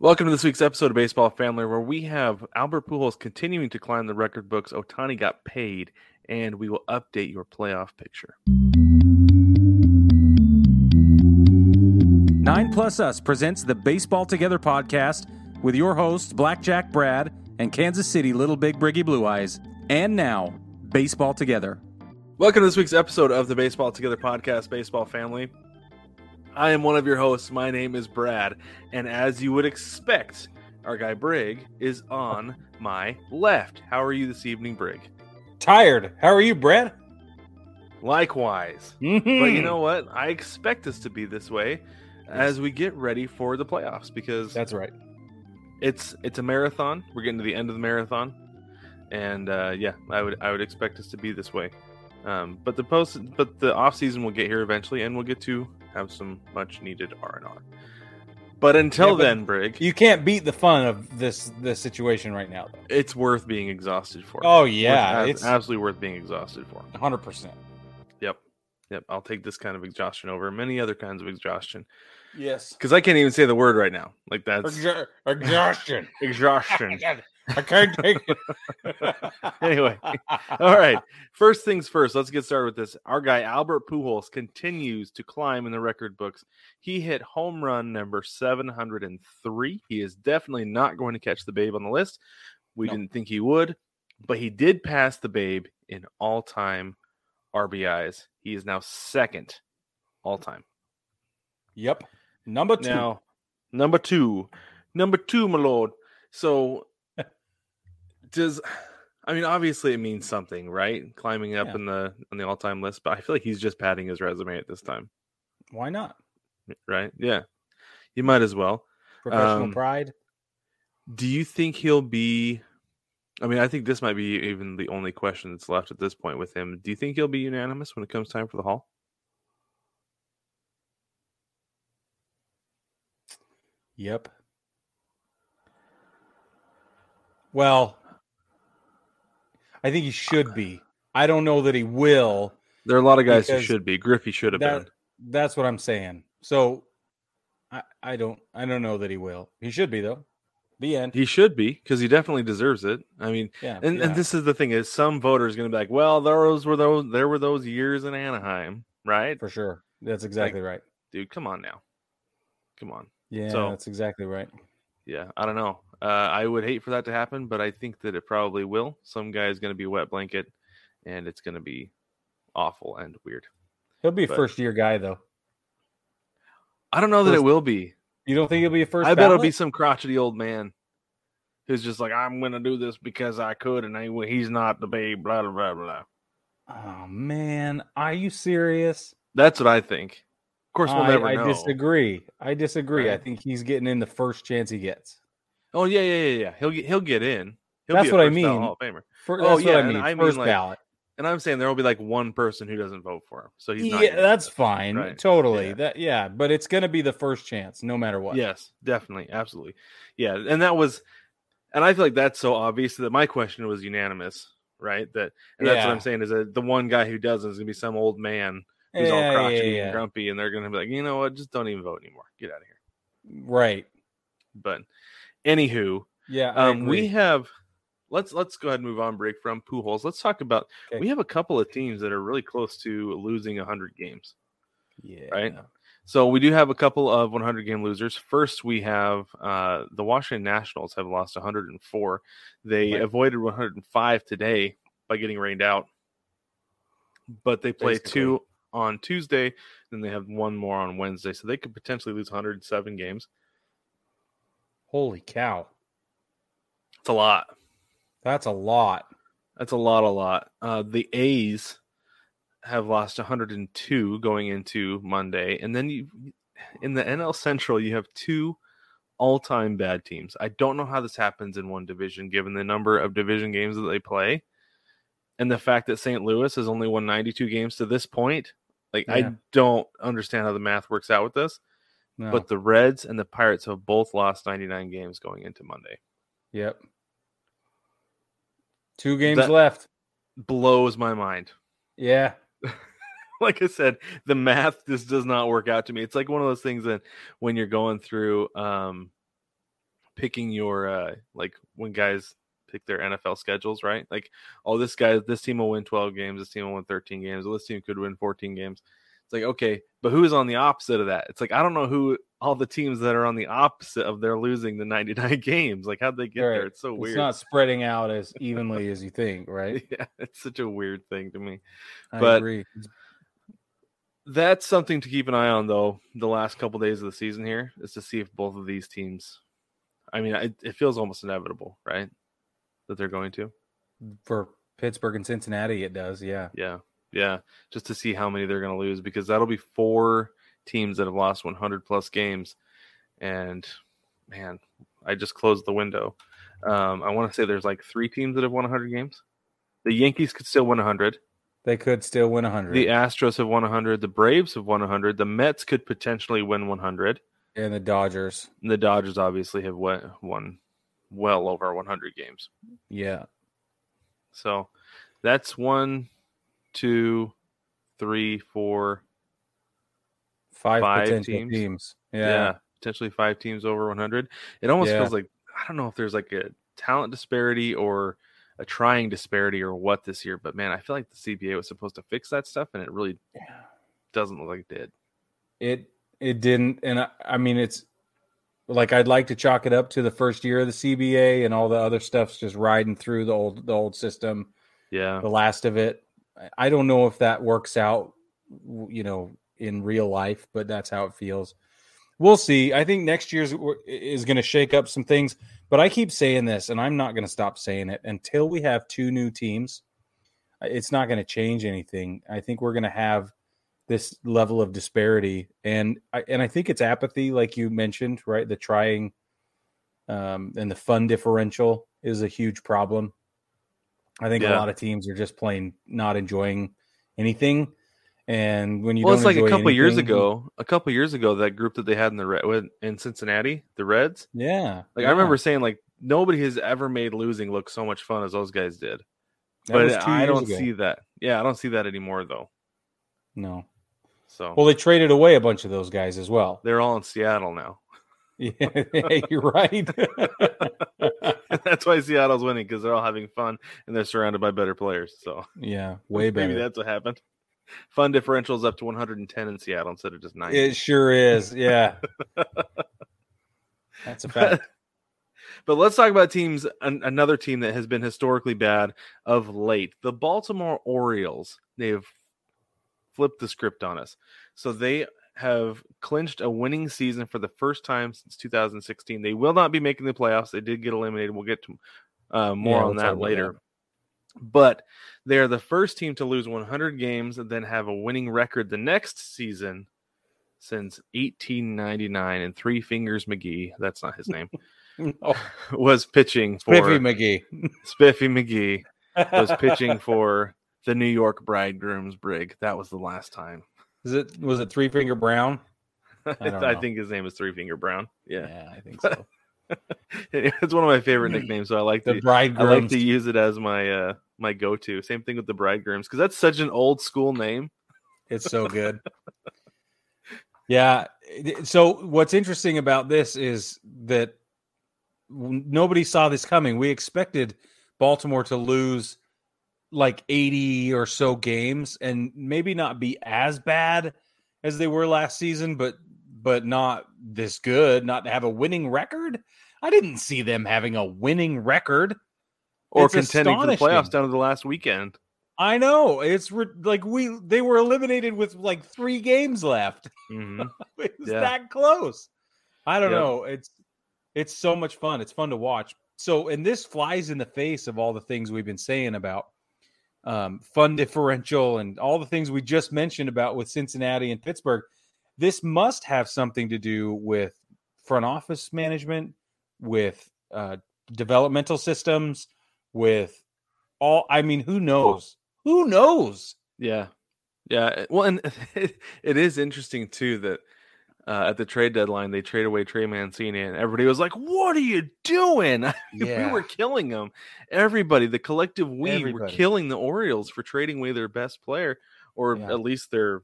Welcome to this week's episode of Baseball Family, where we have Albert Pujols continuing to climb the record books. Otani got paid, and we will update your playoff picture. Nine Plus Us presents the Baseball Together podcast with your hosts, Blackjack Brad and Kansas City Little Big Briggy Blue Eyes. And now, Baseball Together. Welcome to this week's episode of the Baseball Together podcast, Baseball Family. I am one of your hosts. My name is Brad, and as you would expect, our guy Brig is on my left. How are you this evening, Brig? Tired. How are you, Brad? Likewise. Mm-hmm. But you know what? I expect us to be this way as we get ready for the playoffs because That's right. it's it's a marathon. We're getting to the end of the marathon, and uh, yeah, I would I would expect us to be this way. Um, but the post, but the off season will get here eventually, and we'll get to have some much needed R and R. But until Yeah, but then, Brig, You can't beat the fun of this this situation right now, though. it's worth being exhausted for. Oh yeah, ab- it's absolutely worth being exhausted for. hundred percent. Yep, yep. I'll take this kind of exhaustion over many other kinds of exhaustion Yes. because I can't even say the word right now. Like that's Exhaustion. exhaustion. I can't take it. Anyway, All right. First things first, let's get started with this. Our guy Albert Pujols continues to climb in the record books. He hit home run number 703. He is definitely not going to catch the babe on the list. We No. didn't think he would, but he did pass the babe in all-time RBIs. He is now second all-time. Yep. Number two. Now, number 2. Number 2, my lord. So does I mean obviously it means something, right? Climbing up Yeah. in the on the all-time list, but I feel like he's just padding his resume at this time, Why not? right? Yeah. You might as well. Professional Um, pride. Do you think he'll be I mean, I think this might be even the only question that's left at this point with him. Do you think he'll be unanimous when it comes time for the hall? Yep. Well, I think he should be. I don't know that he will. There are a lot of guys who should be. Griffey should have That, been. that's what I'm saying. So I, I don't I don't know that he will. He should be though. The end. He should be because he definitely deserves it. I mean, yeah. And, yeah. and this is the thing is some voters going to be like, well, those were those there were those years in Anaheim, right? for sure. That's exactly right. Dude, come on now, come on. Yeah, so- that's exactly right. Yeah, I don't know. Uh, I would hate for that to happen, but I think that it probably will. Some guy is going to be a wet blanket, and it's going to be awful and weird. He'll be a but- first year guy though. I don't know that it will be. You don't think he'll be a first? I bet it'll be some crotchety old man who's just like, I'm going to do this because I could, and I, he's not the babe. Blah blah blah blah. Oh man, are you serious? That's what I think. Of course, we'll I, never I know. disagree. I disagree. I think he's getting in the first chance he gets. Oh yeah, yeah, yeah, yeah. He'll get he'll get in. He'll That's be a what I mean. Hall of Famer. For, Oh, that's yeah, what I mean. I mean, first like, ballot. And I'm saying there will be like one person who doesn't vote for him. So he's Yeah, that's fine. Right. Totally. Yeah. That yeah, but it's gonna be the first chance, no matter what. Yes, definitely, absolutely. Yeah, and that was, and I feel like that's so obvious that my question was unanimous, right? That and that's what I'm saying is that the one guy who doesn't is gonna be some old man who's all Yeah, crotchety yeah, yeah. and grumpy, and they're gonna be like, you know what, just don't even vote anymore, get out of here. Right. But anywho, Yeah. Um, we have. Let's let's go ahead and move on. Break from Pujols. Let's talk about. Okay. We have a couple of teams that are really close to losing 100 games. yeah. right? So we do have a couple of 100 game losers. First, we have uh, the Washington Nationals have lost 104. They Right. avoided 105 today by getting rained out, but they play Basically. two on Tuesday. Then they have one more on Wednesday, so they could potentially lose 107 games. Holy cow. It's a lot. That's a lot. That's a lot, a lot. Uh, the A's have lost 102 going into Monday, and then you in the NL Central you have two all-time bad teams. I don't know how this happens in one division, given the number of division games that they play. and the fact that St. Louis has only won 92 games to this point, like Yeah. I don't understand how the math works out with this. No. But the Reds and the Pirates have both lost 99 games going into Monday. yep. Two games That- left. Blows my mind. Yeah. like I said, the math just does not work out to me. It's like one of those things that when you're going through um picking your uh like when guys pick their NFL schedules, right? Like, oh, this guy, this team will win 12 games, this team will win 13 games, well, this team could win 14 games. It's like, okay, but who's on the opposite of that? It's like I don't know who all the teams that are on the opposite of they're losing the 99 games. Like how'd they get there? It's so weird. It's not spreading out as evenly as you think, right? yeah, it's such a weird thing to me. I But- agree. That's something to keep an eye on, though. The last couple days of the season here is to see if both of these teams. I mean, it, it feels almost inevitable, right? That they're going to. For Pittsburgh and Cincinnati, it does. Yeah. Yeah, yeah. Just to see how many they're going to lose because that'll be four teams that have lost 100 plus games, and man, I just closed the window. Um, I want to say there's like three teams that have won 100 games. The Yankees could still win 100. They could still win 100. The Astros have won 100. The Braves have won 100. The Mets could potentially win 100. and the Dodgers. The Dodgers obviously have won, won well over 100 games. Yeah. So that's one, two, three, four, Five, Five potential teams? teams. yeah. Yeah. potentially five teams over 100. It almost Yeah. feels like I don't know if there's like a talent disparity or a trying disparity or what this year, but man, I feel like the CBA was supposed to fix that stuff, and it really doesn't look like it did. It it didn't and I, I mean it's like I'd like to chalk it up to the first year of the CBA and all the other stuff's just riding through the old the old system. Yeah, the last of it. I- don't know if that works out, you know, in real life, but that's how it feels. We'll see. I think next year's is going to shake up some things, but I keep saying this, and I'm not going to stop saying it until we have two new teams. uh, It's not going to change anything. I think we're going to have this level of disparity, and I, and I think it's apathy, like you mentioned, right? The trying um, and the fun differential is a huge problem. I think a lot of teams are just playing, not enjoying anything. And when you well, it's like a couple years ago. A couple years ago, that group that they had in the Red in Cincinnati, the Reds. yeah. Like yeah. I remember saying, like nobody has ever made losing look so much fun as those guys did. That but I don't ago. see that. Yeah, I don't see that anymore though. no. So Well, they traded away a bunch of those guys as well. they're all in Seattle now. Yeah, you're right. that's why Seattle's winning because they're all having fun and they're surrounded by better players. So yeah, way maybe that's what happened. Fun differentials up to 110 in Seattle instead of just 90. It sure is. Yeah. That's a fact. But let's talk about teams. An, another team that has been historically bad of late, the Baltimore Orioles. They've flipped the script on us. So they have clinched a winning season for the first time since 2016. They will not be making the playoffs. They did get eliminated. We'll get to uh, more Yeah, on that later. that. But they are the first team to lose 100 games and then have a winning record the next season since 1899. And Three Fingers McGee, that's not his name, oh, was pitching for Spiffy McGee. Spiffy McGee was pitching for the New York Bridegrooms Brig. That was the last time. Is it was it Three Finger Brown? I, don't think his name is Three Finger Brown. Yeah, I think so. it's one of my favorite nicknames. So I like The to I like to use it as my uh my go to. Same thing with the Bridegrooms because that's such an old school name. It's so good. yeah. So what's interesting about this is that nobody saw this coming. We expected Baltimore to lose like 80 or so games and maybe not be as bad as they were last season, but but not this good, not to have a winning record. I didn't see them having a winning record. Or It's contending for the playoffs down to the last weekend. I know. It's re- like we they were eliminated with like 3 games left. Mhm. it was Yeah. that close. I don't know. It's it's so much fun. It's fun to watch. So, and this flies in the face of all the things we've been saying about um, fun differential and all the things we just mentioned about with Cincinnati and Pittsburgh. This must have something to do with front office management, with uh, developmental systems, with all. I mean, who knows? Who knows? Yeah, yeah. Well, and it is interesting too that uh, at the trade deadline they trade away Trey Mancini, and everybody was like, "What are you doing?" Yeah. we were killing them. Everybody, the collective we, were killing the Orioles for trading away their best player, or Yeah. at least their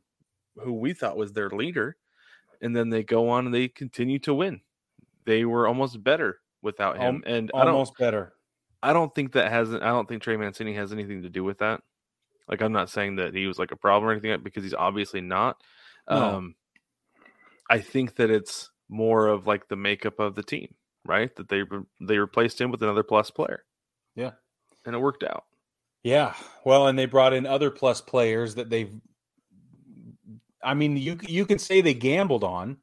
who we thought was their leader. And then they go on and they continue to win. They were almost better without him, and I don't Almost better. I don't think that has I don't think Trey Mancini has anything to do with that. Like I'm not saying that he was like a problem or anything like- because he's obviously not. No. Um I think that it's more of like the makeup of the team, right? That they re- they replaced him with another plus player. Yeah. And it worked out. Yeah. Well, and they brought in other plus players that they've. I mean, you you can say they gambled on,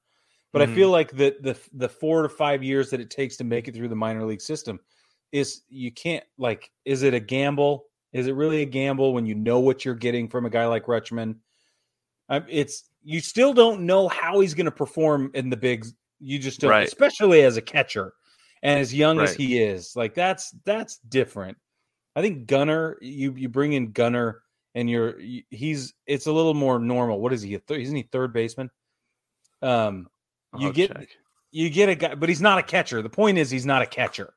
but I Mhm. feel like the the the four to five years that it takes to make it through the minor league system is you can't like. Is it a gamble? Is it really a gamble when you know what you're getting from a guy like Rutschman? It's you still don't know how he's going to perform in the bigs. You just don't, Right. especially as a catcher and as young as he is. Like that's that's different. I think Gunnar, you you bring in Gunnar, and you're he's it's a little more normal. What is he? A th- isn't he third baseman? Um, you I'll get check. you get a guy, but he's not a catcher. The point is, he's not a catcher,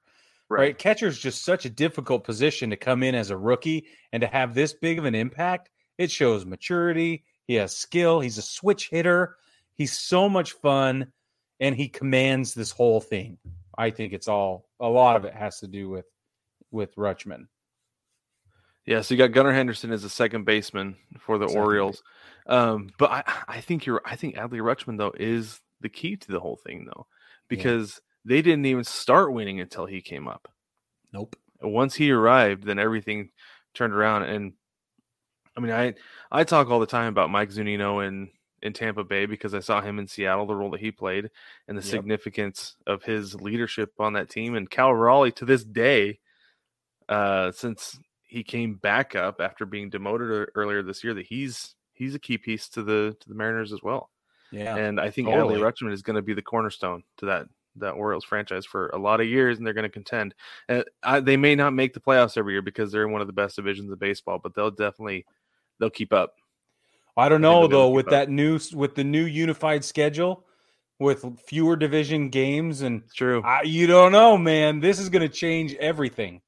right? Catcher is just such a difficult position to come in as a rookie and to have this big of an impact. It shows maturity. He has skill. He's a switch hitter. He's so much fun, and he commands this whole thing. I think it's all a lot of it has to do with with Rutschman. Yeah, so you got Gunnar Henderson as a second baseman for the Second Orioles. Um, but I, I think you're I think Adley Rutschman though is the key to the whole thing though, because they didn't even start winning until he came up. Nope. Once he arrived, then everything turned around. And I mean, I I talk all the time about Mike Zunino in in Tampa Bay because I saw him in Seattle, the role that he played, and the Yep. significance of his leadership on that team. And Cal Raleigh to this day, uh, since he came back up after being demoted earlier this year, that he's he's a key piece to the to the Mariners as well. Yeah. And I think totally. Adley Rutschman is going to be the cornerstone to that that Orioles franchise for a lot of years, and they're going to contend. And I, they may not make the playoffs every year because they're in one of the best divisions of baseball, but they'll definitely they'll keep up. I don't know able though with up. that new with the new unified schedule with fewer division games and It's true. I, you don't know, man. This is going to change everything.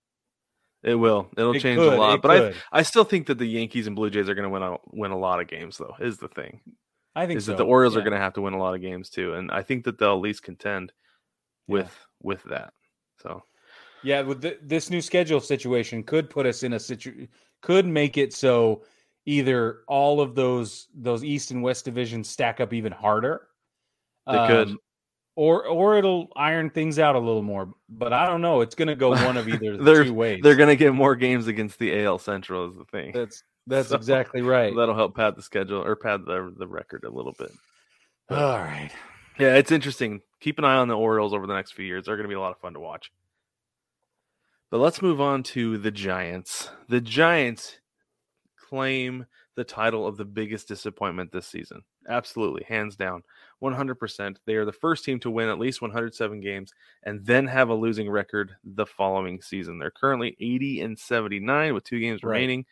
It will. It'll It change could, a lot. But I could. I still think that the Yankees and Blue Jays are going to win a, win a lot of games, though. Is the thing I think is so. that the Orioles are going to have to win a lot of games too, and I think that they'll at least contend with with that. So Yeah, with the, this new schedule situation could put us in a situ could make it so either all of those those East and West divisions stack up even harder. Um, They could. Or or it'll iron things out a little more. But I don't know. It's gonna go one of either two ways. they're going to get more games against the AL Central. Is the thing. that's that's So, exactly right. That'll help pad the schedule or pad the the record a little bit. but- All right. Yeah, it's interesting. Keep an eye on the Orioles over the next few years. They're going to be a lot of fun to watch. But let's move on to the Giants. The Giants claim the title of the biggest disappointment this season. Absolutely, hands down, 100%. They are the first team to win at least 107 games and then have a losing record the following season. They're currently 80 and 79 with two games Right. remaining.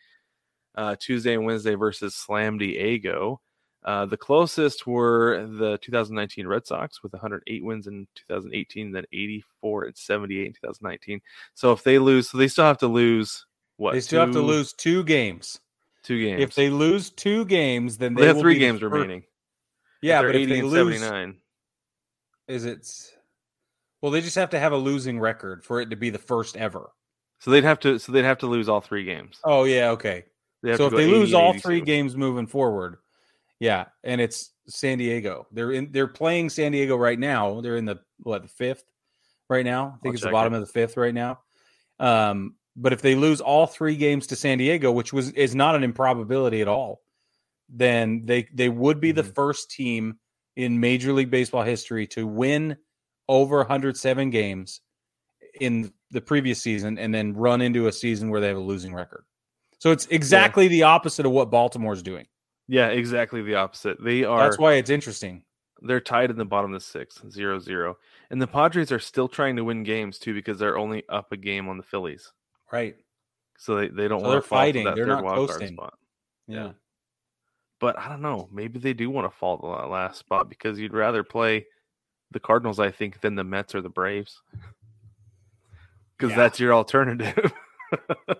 Uh, Tuesday and Wednesday versus Slam Diego. Uh, the closest were the 2019 Red Sox with 108 wins in 2018, then 84 and 78 in 2019. So if they lose, so they still have to lose what? They still have to lose two games. Two games. If they lose two games, then they, they have three games remaining. Yeah, but if they lose, 79. is it? Well, they just have to have a losing record for it to be the first ever. So they'd have to. So they'd have to lose all three games. Oh yeah, okay. So if they lose all three games moving forward, yeah, and it's San Diego. They're in. They're playing San Diego right now. They're in the what the fifth right now. I think I'll it's the bottom it. of the fifth right now. Um, but if they lose all three games to San Diego, which was is not an improbability at all, then they they would be the Mhm. first team in Major League Baseball history to win over 107 games in the previous season and then run into a season where they have a losing record. So it's exactly the opposite of what Baltimore's doing. Yeah, exactly the opposite. They are. That's why it's interesting. they're tied in the bottom of the sixth, zero zero. And the Padres are still trying to win games too because they're only up a game on the Phillies. Right. so they, they don't So want to fall to fighting. that They're third not wild card coasting. spot. Yeah. But I don't know. Maybe they do want to fall to that last spot because you'd rather play the Cardinals, I think, than the Mets or the Braves. Because Yeah. that's your alternative.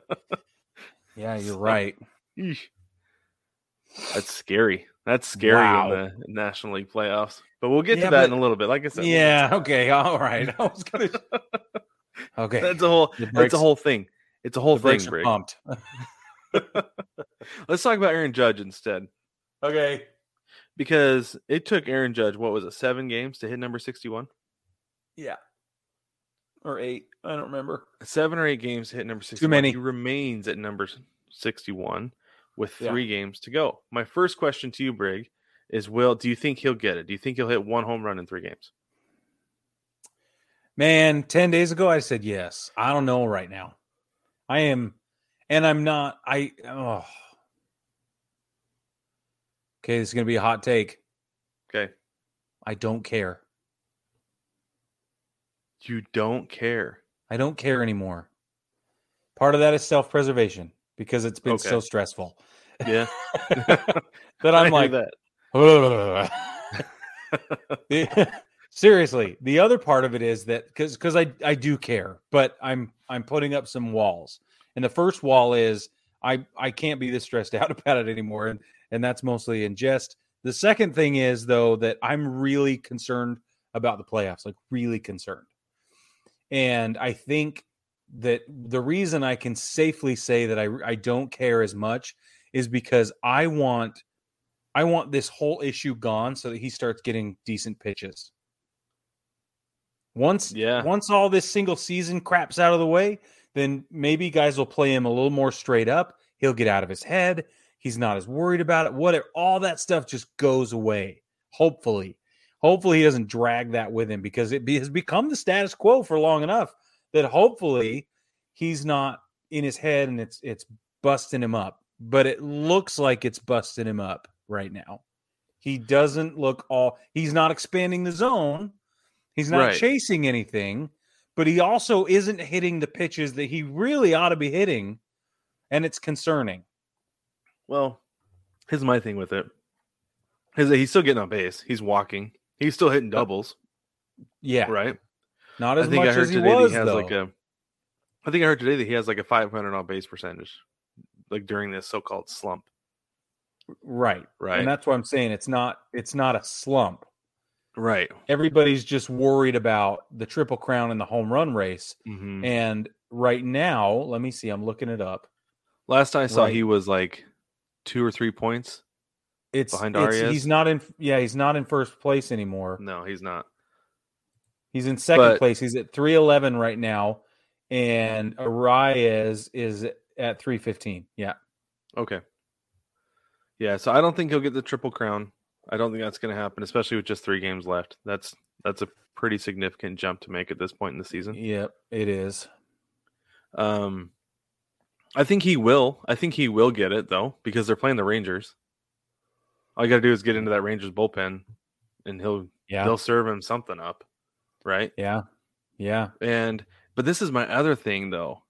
Yeah, you're right. Eesh. That's scary. That's scary Wow. in the National League playoffs. But we'll get Yeah, to that but- in a little bit. Like I said, Yeah. Okay. All right. I was gonna. Okay. that's a whole. That's a whole thing. It's a whole the thing, are pumped. Let's talk about Aaron Judge instead, okay. because it took Aaron Judge what was it, seven games to hit number sixty-one? Yeah. Or eight. I don't remember. seven or eight games to hit number 61. Too many. He remains at number 61 with Yeah. three games to go. My first question to you, Brig, is Will, do you think he'll get it? Do you think he'll hit one home run in three games? Man, 10 days ago I said yes. I don't know right now. I am and I'm not I oh. Okay, this is going to be a hot take. Okay. I don't care. You don't care. I don't care anymore. Part of that is self-preservation because it's been Okay. so stressful. Yeah. that I'm like that. Seriously the other part of it is that because because i i do care but i'm i'm putting up some walls. And the first wall is i i can't be this stressed out about it anymore. And and that's mostly in jest. The second thing is though that i'm really concerned about the playoffs like really concerned. And i think that the reason i can safely say that i i don't care as much is because i want I want this whole issue gone so that he starts getting decent pitches. Once Yeah. once all this single season craps out of the way, then maybe guys will play him a little more straight up. He'll get out of his head. He's not as worried about it. Whatever, all that stuff just goes away. Hopefully, hopefully he doesn't drag that with him because it be, has become the status quo for long enough that hopefully he's not in his head and it's it's busting him up. But it looks like it's busting him up right now. He doesn't look all. He's not expanding the zone. He's not Right. chasing anything, but he also isn't hitting the pitches that he really ought to be hitting, and it's concerning. Well, here's my thing with it. Is that he's still getting on base. He's walking. He's still hitting doubles, Yeah, right? not I as think much I heard as he today was he has though. like a I think I heard today that he has like a 500 on base percentage like during this so-called slump, right, right? and that's what I'm saying. It's not. It's not a slump. Right. Everybody's just worried about the triple crown and the home run race. Mhm. And right now, let me see. I'm looking it up. Last I saw Right. he was like 2 or 3 points. It's, Behind it's Arraez? he's not in. Yeah, he's not in first place anymore. No, he's not. He's in second But- place. He's at 311 right now, and Arraez is at 315. Yeah. Okay. Yeah, so I don't think he'll get the triple crown. I don't think that's going to happen, especially with just 3 games left. That's that's a pretty significant jump to make at this point in the season. Yep, it is. Um, I think he will. I think he will get it though because they're playing the Rangers. All you got to do is get into that Rangers bullpen, and he'll Yeah. they'll serve him something up, right? Yeah. Yeah. And but this is my other thing though,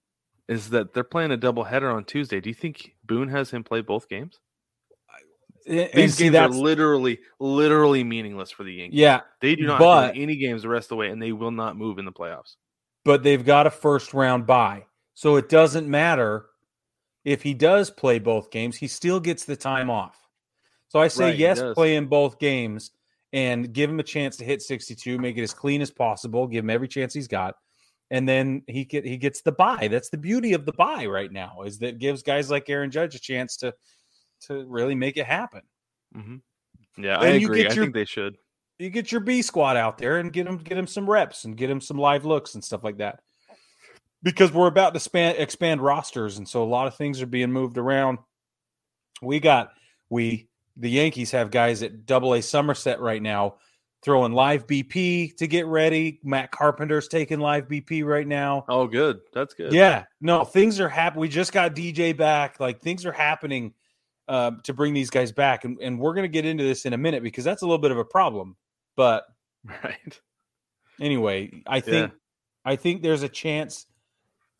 is that they're playing a doubleheader on Tuesday. Do you think Boone has him play both games? And These games are literally, literally meaningless for the Yankees. yeah, They do not but- win any games the rest of the way, and they will not move in the playoffs. but they've got a first round bye. So it doesn't matter if he does play both games, he still gets the time off. So I say Right, yes, play in both games and give him a chance to hit 62, make it as clean as possible, give him every chance he's got. And then he get he gets the bye. That's the beauty of the bye right now, is that it gives guys like Aaron Judge a chance to to really make it happen. hmm Yeah, Then I you agree. get I your- think they should. you get your B squad out there and get them get them some reps and get them some live looks and stuff like that. Because we're about to span, expand rosters, and so a lot of things are being moved around. We got we the Yankees have guys at Double A Somerset right now throwing live BP to get ready. Matt Carpenter's taking live BP right now. Oh, good. That's good. Yeah, no, things are happening. We just got DJ back. Like things are happening um, to bring these guys back, and, and we're going to get into this in a minute because that's a little bit of a problem. But Right. anyway, I think I think there's a chance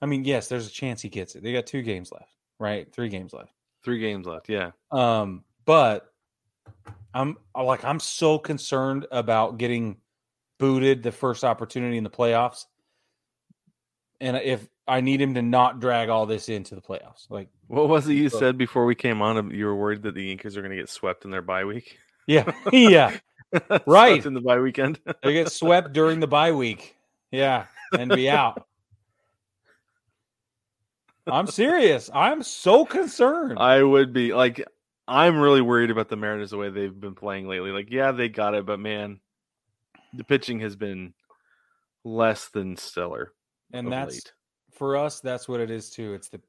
I mean, yes, there's a chance he gets it. They got two games left, right? Three games left. Three games left. Yeah. Um, but I'm like I'm so concerned about getting booted the first opportunity in the playoffs. And if I need him to not drag all this into the playoffs, like What was it you said before we came on? You were worried that the Yankees are going to get swept in their bye week. yeah, yeah, Swept Right. in the bye weekend. they get swept during the bye week, yeah, and be out. I'm serious. I'm so concerned. I would be like, I'm really worried about the Mariners the way they've been playing lately. Like, yeah, they got it, but man, the pitching has been less than stellar. and that's late. For us. That's what it is too. It's the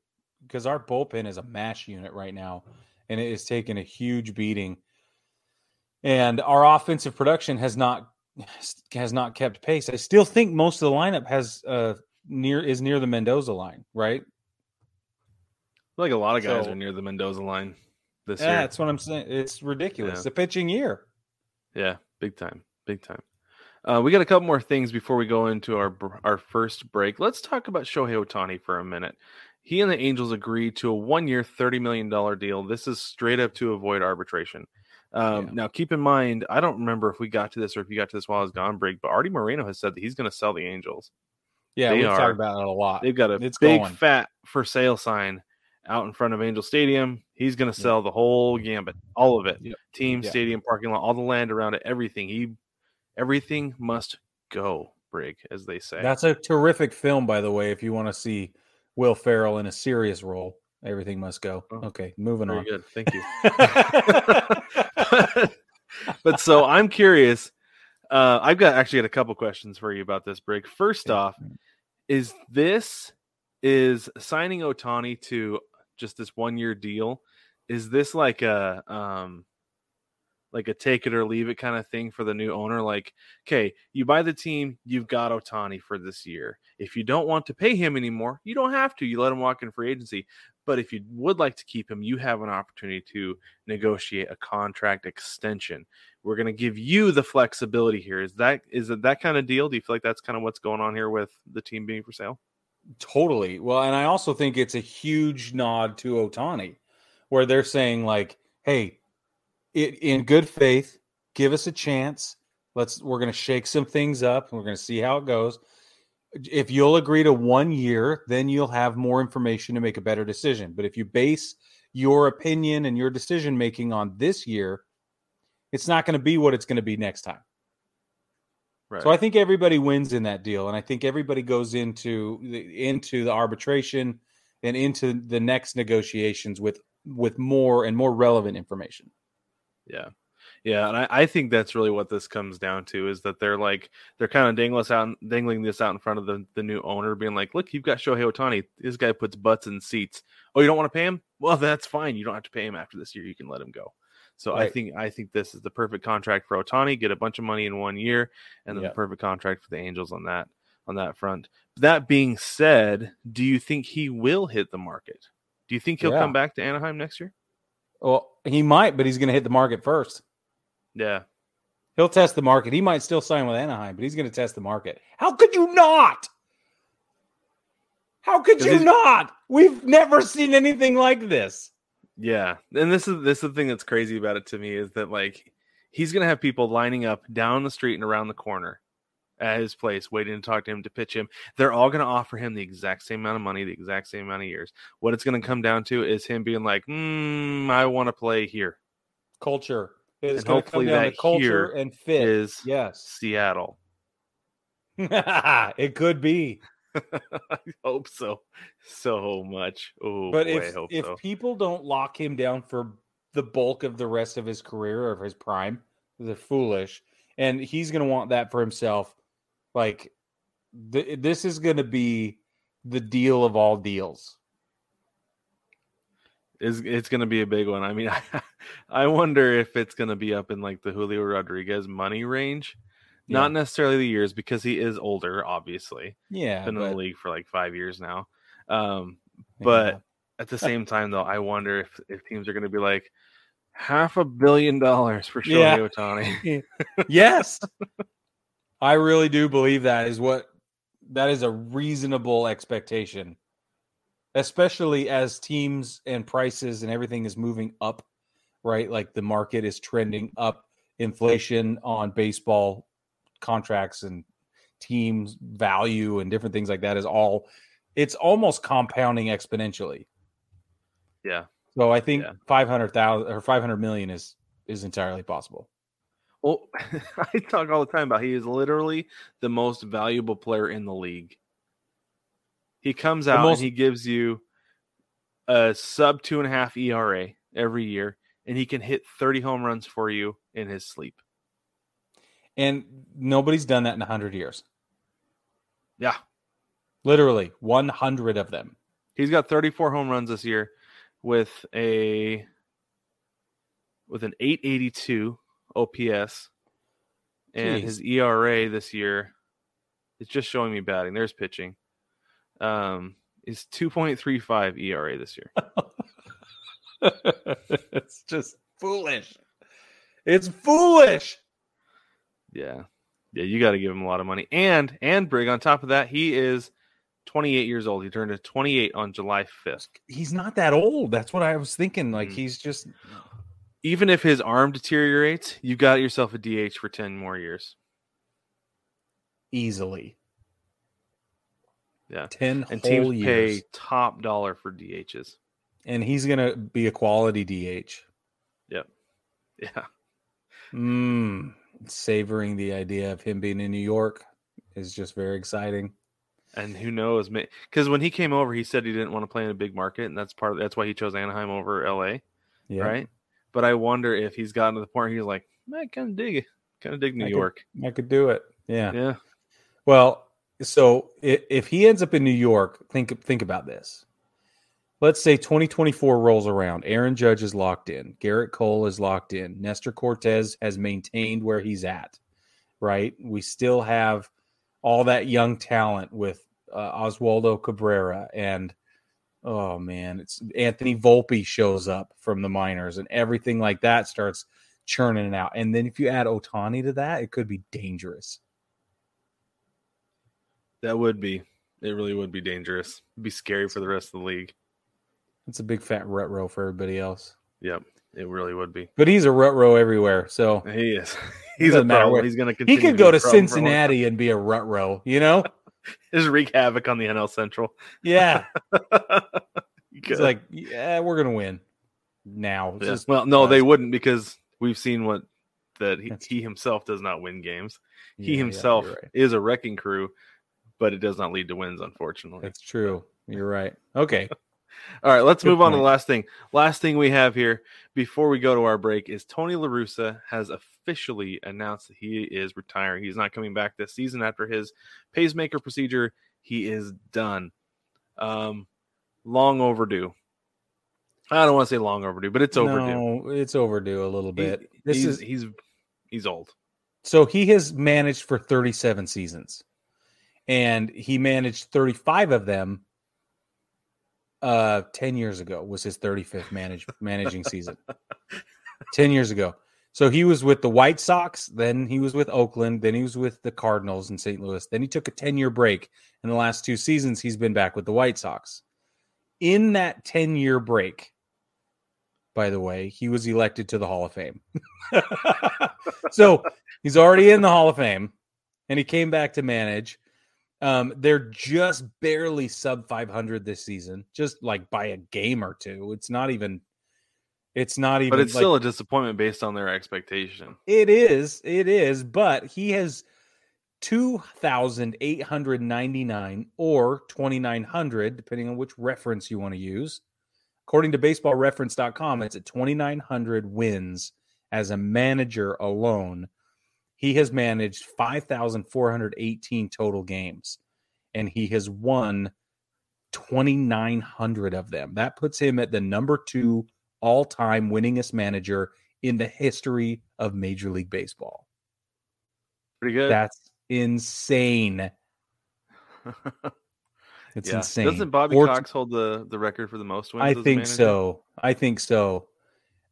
because our bullpen is a mash unit right now, and it is taking a huge beating. And our offensive production has not has not kept pace. I still think most of the lineup has uh near is near the Mendoza line, right? like a lot of guys So- are near the Mendoza line this Yeah, year. that's what I'm saying. It's ridiculous. Yeah. The pitching year. Yeah, big time, big time. Uh, we got a couple more things before we go into our our first break. Let's talk about Shohei Otani for a minute. He and the Angels agreed to a one-year, thirty million dollar deal. This is straight up to avoid arbitration. Um, Yeah. Now, keep in mind, I don't remember if we got to this or if you got to this while I was gone, Brig, but Artie Moreno has said that he's going to sell the Angels. Yeah, They we've are. talked about it a lot. They've got a It's big going. fat for sale sign out in front of Angel Stadium. He's going to Yeah. sell the whole gambit, all of it. Yep. Team, Yeah. stadium, parking lot, all the land around it, everything. He, everything must go, Brig, as they say. That's a terrific film, by the way. If you want to see Will Ferrell in a serious role, everything must go. Oh, Okay, moving very on. good. Thank you. but so I'm curious. Uh, I've got actually got a couple questions for you about this, Brig. First off, is this is signing Otani to just this one year deal? Is this like a um like a take it or leave it kind of thing for the new owner? Like, okay, you buy the team, you've got Otani for this year. If you don't want to pay him anymore, you don't have to. You let him walk in free agency. But if you would like to keep him, you have an opportunity to negotiate a contract extension. We're going to give you the flexibility here. Is that is it that kind of deal? Do you feel like that's kind of what's going on here with the team being for sale? Totally. Well, and I also think it's a huge nod to Otani, where they're saying like, "Hey, it, in good faith, give us a chance. Let's. We're going to shake some things up. and We're going to see how it goes. If you'll agree to one year, then you'll have more information to make a better decision. But if you base your opinion and your decision making on this year, it's not going to be what it's going to be next time. Right. So I think everybody wins in that deal, and I think everybody goes into the, into the arbitration and into the next negotiations with with more and more relevant information. Yeah. Yeah, and I, I think that's really what this comes down to is that they're like they're kind of dangling us out, dangling this out in front of the, the new owner, being like, "Look, you've got Shohei Otani. This guy puts butts in seats. Oh, you don't want to pay him? Well, that's fine. You don't have to pay him after this year. You can let him go." So I think I think this is the perfect contract for Otani. Get a bunch of money in one year, and then Yeah. the perfect contract for the Angels on that on that front. That being said, do you think he will hit the market? Do you think he'll Yeah. come back to Anaheim next year? Well, he might, but he's going to hit the market first. Yeah, He'll test the market. He might still sign with Anaheim, but he's going to test the market. How could you not? How could you not? We've never seen anything like this. Yeah, and this is this is the thing that's crazy about it to me is that like he's gonna have people lining up down the street and around the corner at his place waiting to talk to him to pitch him. They're all gonna offer him the exact same amount of money, the exact same amount of years. What it's gonna come down to is him being like, mm, "I want to play here." Culture. It's And going come hopefully down that to culture and fit. Is yes. Seattle? it could be. I hope so, so much. Oh, But boy, I if if so. people don't lock him down for the bulk of the rest of his career or of his prime, they're foolish. And he's going to want that for himself. Like th- this is going to be the deal of all deals. is it's going to be a big one. I mean, I, I wonder if it's going to be up in like the Julio Rodriguez money range. Not necessarily the years because he is older, obviously. Yeah, Been in the league for like five years now. Um, but at the same time, though, I wonder if, if teams are going to be like half a billion dollars for Shohei Yeah. Otani. yes, I really do believe that is what that is a reasonable expectation, especially as teams and prices and everything is moving up, right? Like the market is trending up, inflation on baseball contracts and teams value and different things like that is all it's almost compounding exponentially. Yeah. So I think Yeah. 500,000 or 500 million is is entirely possible. Well, oh, I talk all the time about he is literally the most valuable player in the league. He comes out most- and he gives you a sub two and a half ERA every year, and he can hit 30 home runs for you in his sleep. And nobody's done that in 100 years. Yeah. Literally 100 of them. He's got 34 home runs this year with a with an 882 OPS and Jeez. his ERA this year is just showing me batting. There's pitching. Um is 2.35 ERA this year. it's just foolish. It's foolish. Yeah. Yeah, you got to give him a lot of money. And and Brig on top of that, he is 28 years old. He turned to 28 on July 5th. He's not that old. That's what I was thinking. Like Mm. he's just Even if his arm deteriorates, you got yourself a DH for 10 more years. easily. Yeah. 10 And whole teams years. pay top dollar for DHs. And he's going to be a quality DH. Yep. Yeah. Mm, savoring the idea of him being in New York is just very exciting. And who knows? Because when he came over, he said he didn't want to play in a big market, and that's part. Of, that's why he chose Anaheim over LA, Yeah. right? But I wonder if he's gotten to the point where he's like, I kind of dig it, kind of dig New I could- York. I could do it. Yeah. Yeah, Well, so if, if he ends up in New York, think think about this. Let's say 2024 rolls around. Aaron Judge is locked in. Gerrit Cole is locked in. Nestor Cortes has maintained where he's at. Right? We still have all that young talent with uh, Oswaldo Cabrera and oh man, it's Anthony Volpe shows up from the minors and everything like that starts churning it out. And then if you add Otani to that, it could be dangerous. that would be. It really would be dangerous. It'd be scary for the rest of the league. It's a big fat rut row for everybody else. Yep, it really would be. But he's a rut row everywhere. So He is. He's a matter problem. where- He's going to he continue. could go to a problem for a long time. Cincinnati and be a rut row, you know? Just wreak havoc on the NL Central. Yeah. It's like, yeah, we're going to win now. Yeah. just well, no, they wouldn't because we've seen what that he, he himself does not win games. Yeah, he himself you're right. is a wrecking crew, but it does not lead to wins, unfortunately. That's true. You're right. Okay. All right, let's Good move on to the last thing. Last thing we have here before we go to our break is Tony LaRussa has officially announced that he is retiring. He's not coming back this season after his pacemaker procedure. He is done. Um, long overdue. I don't want to say long overdue, but it's overdue. No, it's overdue a little He- bit. This he's, is he's he's old. so he has managed for 37 seasons. And he managed 35 of them uh 10 years ago was his 35th manage, managing season 10 years ago so he was with the white sox then he was with oakland then he was with the cardinals in st louis then he took a 10 year break in the last two seasons he's been back with the white sox in that 10 year break by the way he was elected to the hall of fame so he's already in the hall of fame and he came back to manage um, they're just barely sub 500 this season, just like by a game or two. It's not even. It's not even. But it's like- still a disappointment based on their expectation. It is. It is. But he has two thousand eight hundred ninety nine or twenty nine hundred, depending on which reference you want to use. According to BaseballReference.com, it's at twenty nine hundred wins as a manager alone. He has managed 5,418 total games, and he has won 2,900 of them. That puts him at the number two all time winningest manager in the history of Major League Baseball. Pretty good. That's insane. It's Yeah. insane. Doesn't Bobby Or- Cox hold the, the record for the most wins? I as think so. I think so.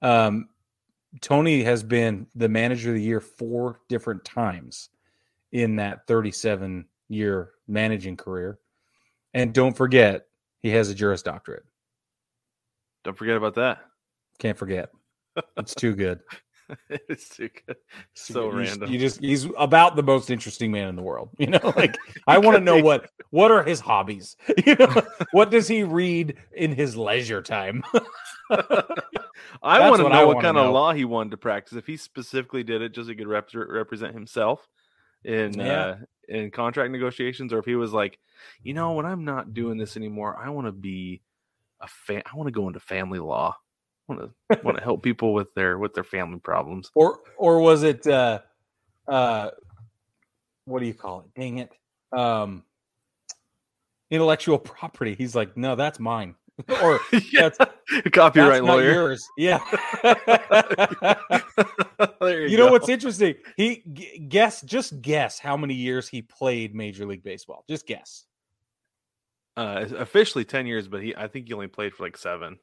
Um, Tony has been the manager of the year four different times in that 37 year managing career. And don't forget, he has a Juris Doctorate. Don't forget about that. Can't forget. It's too good. it's too good. So You random. You just he's about the most interesting man in the world. You know, like I want to know what what are his hobbies? You know, what does he read in his leisure time? I want to know what kind of law he wanted to practice. If he specifically did it just so he could rep- represent himself in Yeah. uh, in contract negotiations, or if he was like, you know, when I'm not doing this anymore, I want to be a fan. I want to go into family law. Want to want to help people with their with their family problems. or or was it uh uh what do you call it? Dang it. Um intellectual property. He's like, "No, that's mine." or yeah, that's, copyright that's lawyer. yours. Yeah. you, you know what's interesting? He g- guess just guess how many years he played Major League Baseball. Just guess. Uh, officially ten years, but he I think he only played for like seven.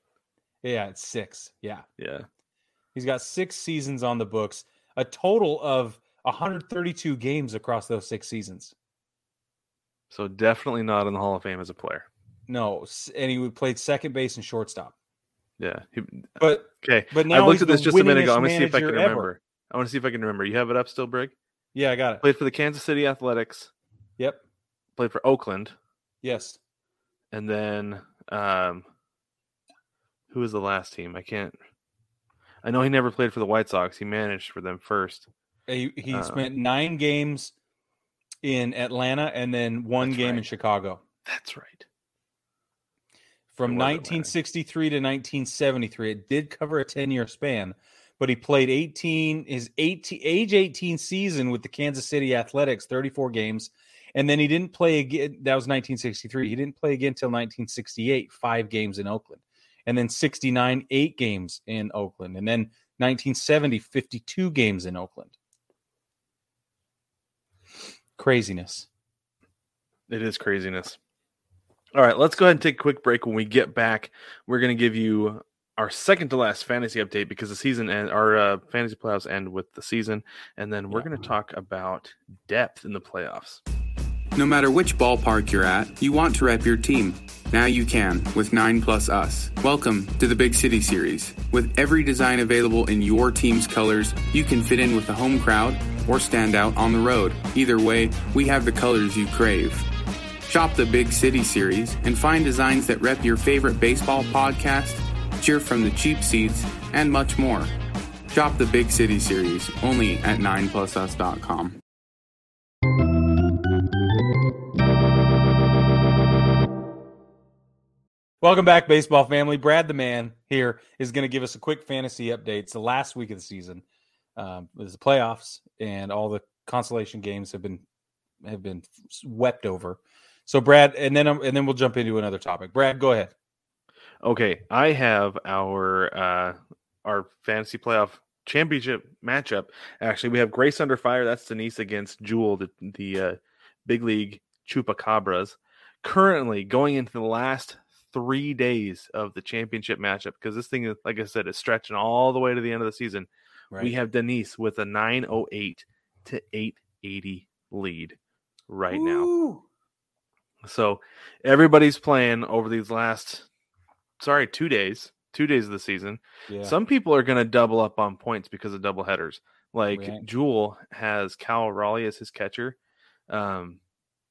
Yeah, it's 6. Yeah. Yeah, He's got 6 seasons on the books, a total of 132 games across those 6 seasons. so definitely not in the Hall of Fame as a player. No, and he played second base and shortstop. Yeah, he, But okay. but now I looked at this just a minute ago. I'm gonna see if I can manager ever. remember. I want to see if I can remember. You have it up still, Brig? Yeah, I got it. Played for the Kansas City Athletics. Yep. Played for Oakland, Yes. and then um, who was the last team? I can't. I know he never played for the White Sox. He managed for them first. He, he Uh, spent nine games in Atlanta and then one game in. Chicago. That's right. From It Atlanta. 1963 to 1973, it did cover a 10 year span, but he played 18 his 18 age 18 season with the Kansas City Athletics, 34 games, and then he didn't play again. That was 1963. He didn't play again until 1968, five games in Oakland, and then 69, eight games in Oakland, and then 1970, 52 games in Oakland. Craziness. It is craziness. All right, let's go ahead and take a quick break. When we get back, we're going to give you our second to last fantasy update because the season and our uh, fantasy playoffs end with the season, and then we're Yeah. going to talk about depth in the playoffs. No matter which ballpark you're at, you want to rep your team. Now you can with 9 Plus Us. Welcome to the Big City Series. With every design available in your team's colors, you can fit in with the home crowd or stand out on the road. Either way, we have the colors you crave. Shop the Big City Series and find designs that rep your favorite baseball podcast, cheer from the cheap seats, and much more. Shop the Big City Series only at 9plusus.com. Welcome back, baseball family. Brad the man here is going to give us a quick fantasy update. It's the last week of the season. Um, there's the playoffs, and all the consolation games have been have been wept over. So, Brad, and then and then we'll jump into another topic. Brad, go ahead. Okay, I have our uh, our fantasy playoff championship matchup. Actually, we have Grace Under Fire. That's Denise against Jewel, the the uh, big league Chupacabras. Currently going into the last three days of the championship matchup because this thing is, like I said, is stretching all the way to the end of the season. We have Denise with a 908 to 880 lead right now. So everybody's playing over these last, sorry, two days, two days of the season. Yeah. Some people are going to double up on points because of double headers. Like Right. Jewel has Cal Raleigh as his catcher. Um,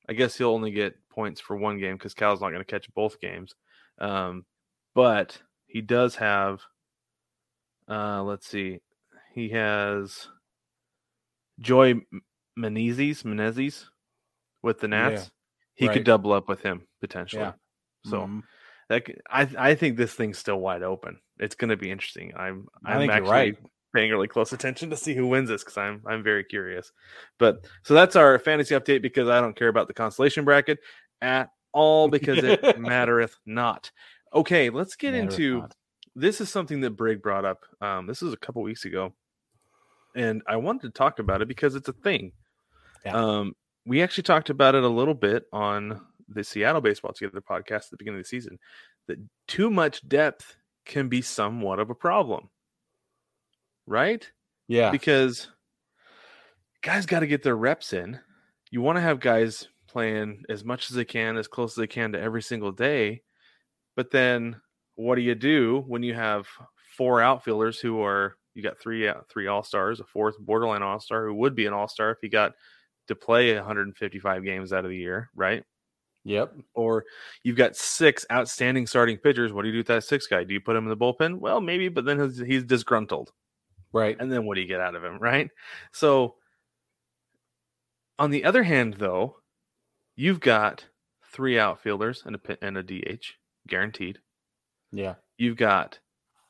I guess he'll only get points for one game because Cal's not going to catch both games. Um, but he does have, uh, let's see, he has Joey Meneses, Meneses with the Nats. Yeah. He Right. could double up with him potentially. Yeah. So Mhm. that I I think this thing's still wide open. It's going to be interesting. I'm I I'm think actually right. paying really close attention to see who wins this because I'm I'm very curious. But so that's our fantasy update because I don't care about the constellation bracket at all because it mattereth not. Okay, let's get into not. this is something that Brig brought up. Um, this is a couple weeks ago, and I wanted to talk about it because it's a thing. Yeah. Um, we actually talked about it a little bit on the Seattle Baseball Together podcast at the beginning of the season. That too much depth can be somewhat of a problem, right? Yeah. Because guys got to get their reps in. You want to have guys playing as much as they can, as close as they can to every single day. But then what do you do when you have four outfielders who are you got three uh, three all stars, a fourth borderline all star who would be an all star if he got to play 155 games out of the year, right? Yep. Or you've got six outstanding starting pitchers. What do you do with that six guy? Do you put him in the bullpen? Well, maybe, but then he's, he's disgruntled. Right. And then what do you get out of him, right? So, on the other hand, though, you've got three outfielders and a and a DH guaranteed. Yeah. You've got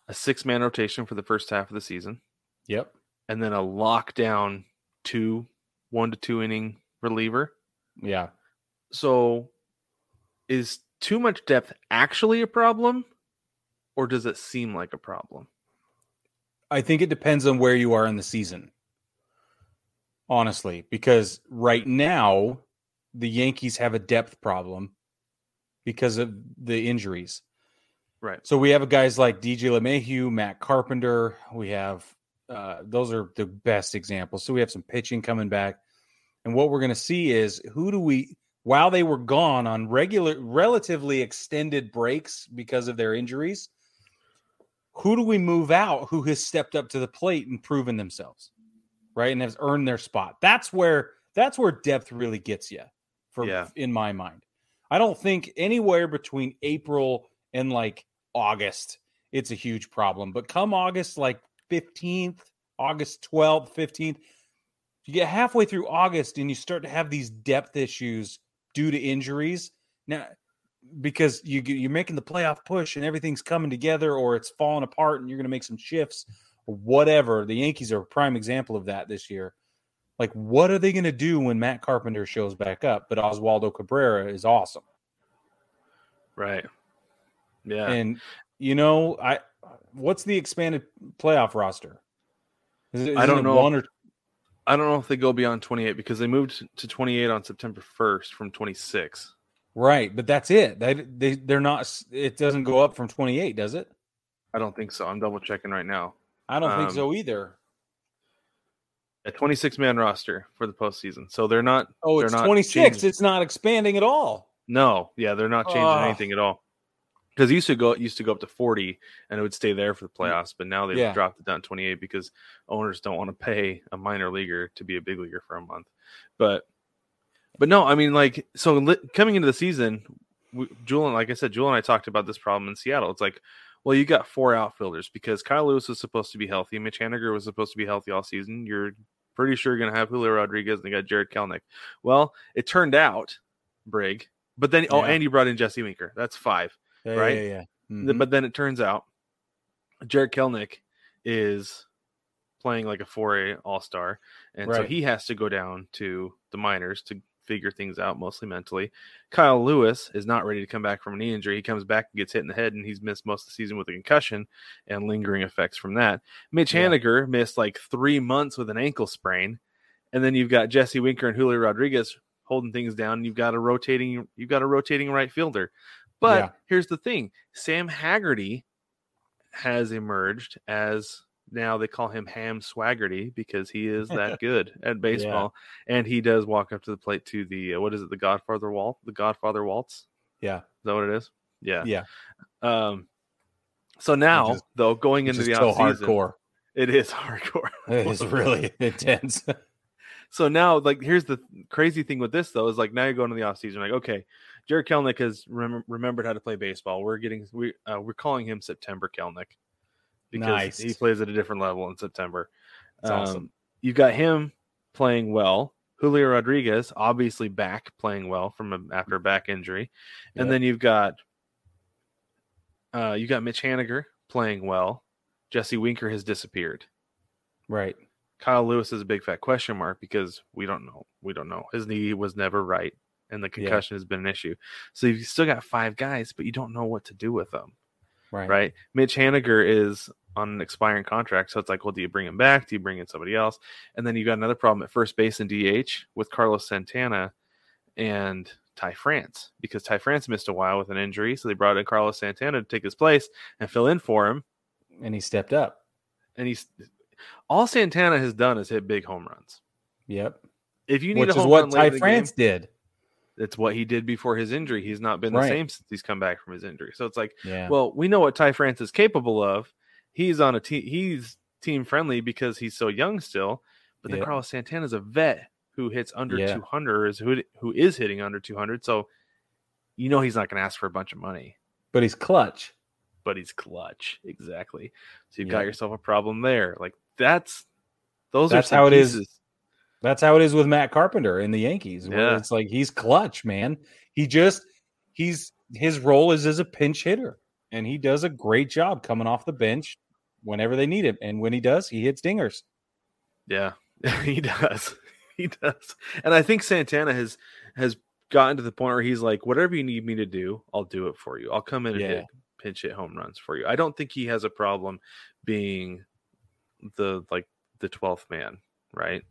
a six man rotation for the first half of the season, Yep. and then a lockdown two one to two inning reliever. Yeah. So, is too much depth actually a problem, or does it seem like a problem? I think it depends on where you are in the season. Honestly, because right now the Yankees have a depth problem because of the injuries. Right. So we have guys like DJ LeMahieu, Matt Carpenter. We have uh, those are the best examples. So we have some pitching coming back, and what we're going to see is who do we while they were gone on regular, relatively extended breaks because of their injuries. Who do we move out who has stepped up to the plate and proven themselves, right, and has earned their spot? That's where that's where depth really gets you, for Yeah. in my mind. I don't think anywhere between April and like August, it's a huge problem. But come August, like 15th, August 12th, 15th, you get halfway through August and you start to have these depth issues due to injuries. Now, because you you're making the playoff push and everything's coming together, or it's falling apart, and you're going to make some shifts or whatever. The Yankees are a prime example of that this year. Like, what are they going to do when Matt Carpenter shows back up? But Oswaldo Cabrera is awesome. Right. Yeah. And you know, I what's the expanded playoff roster? Is it, I don't know. One or I don't know if they go beyond 28 because they moved to 28 on September 1st from 26. right, but that's it. They they they're not. It doesn't go up from twenty eight, does it? I don't think so. I'm double checking right now. I don't think Um, so either. A 26 man roster for the postseason. So they're not. Oh, they're it's not twenty six. changing- It's not expanding at all. No, yeah, they're not changing Ah. anything at all. Because it used to go used to go up to 40 and it would stay there for the playoffs, but now they've Yeah. dropped it down to 28 because owners don't want to pay a minor leaguer to be a big leaguer for a month. But but no, I mean like so li- coming into the season, we, and like I said, Julian and I talked about this problem in Seattle. It's like, well, you got four outfielders because Kyle Lewis was supposed to be healthy, Mitch Haniger was supposed to be healthy all season. You're pretty sure you're going to have Julio Rodriguez and they got Jarred Kelenic. Well, it turned out Brig, but then oh, Yeah. and you brought in Jesse Winker. That's five. Yeah, Right? Yeah, yeah. Mhm. But then it turns out Jarred Kelenic is playing like a 4A All Star, and so he has to go down to the minors to figure things out, mostly mentally. Kyle Lewis is not ready to come back from a knee injury. He comes back and gets hit in the head, and he's missed most of the season with a concussion and lingering effects from that. Mitch Yeah. Haniger missed like three months with an ankle sprain, and then you've got Jesse Winker and Julio Rodriguez holding things down. You've got a rotating, you've got a rotating right fielder. But Yeah. here's the thing: Sam Haggerty has emerged as now they call him Ham Swaggerty because he is that good at baseball, and he does walk up to the plate to the uh, what is it, the Godfather waltz, the Godfather waltz. yeah, Is that what it is? Yeah. yeah. Um. So now, is- though, going into the so offseason, hardcore. it is hardcore. It is really intense. So now, like, here's the crazy thing with this though is like now you're going to the offseason, like, okay, Jarred Kelenic has rem- remembered how to play baseball. We're getting we uh, we're calling him September Kelenic because Nice. he plays at a different level in September. That's awesome. Um, You've got him playing well. Julio Rodriguez obviously back playing well from a, after a back injury, and Yep. then you've got uh, you got Mitch Haniger playing well. Jesse Winker has disappeared. Right. Kyle Lewis is a big fat question mark because we don't know. We don't know. His knee was never right, and the concussion has been an issue. So you've still got five guys, but you don't know what to do with them, Right. right? Mitch Haniger is on an expiring contract, so it's like, well, do you bring him back? Do you bring in somebody else? And then you got another problem at first base and DH with Carlos Santana and Ty France because Ty France missed a while with an injury, so they brought in Carlos Santana to take his place and fill in for him. And he stepped up. And he's all Santana has done is hit big home runs. Yep. If you need Which a is what run Ty France game, did. It's what he did before his injury. He's not been the Right. same since he's come back from his injury. So it's like, Yeah. well, we know what Ty France is capable of. He's on a team. He's team friendly because he's so young still. But then Yeah. Carlos is a vet who hits under Yeah. 200, is who who is hitting under 200. So you know he's not going to ask for a bunch of money, but he's clutch. but he's clutch. Exactly. So you've got yourself a problem there. Like that's those That's are how it is. That's how it is with Matt Carpenter in the Yankees. Yeah. it's like he's clutch, man. He just he's his role is as a pinch hitter, and he does a great job coming off the bench whenever they need him. And when he does, he hits dingers. Yeah, he does. He does. And I think Santana has has gotten to the point where he's like, whatever you need me to do, I'll do it for you. I'll come in and Yeah. hit pinch hit home runs for you. I don't think he has a problem being the like the twelfth man, right?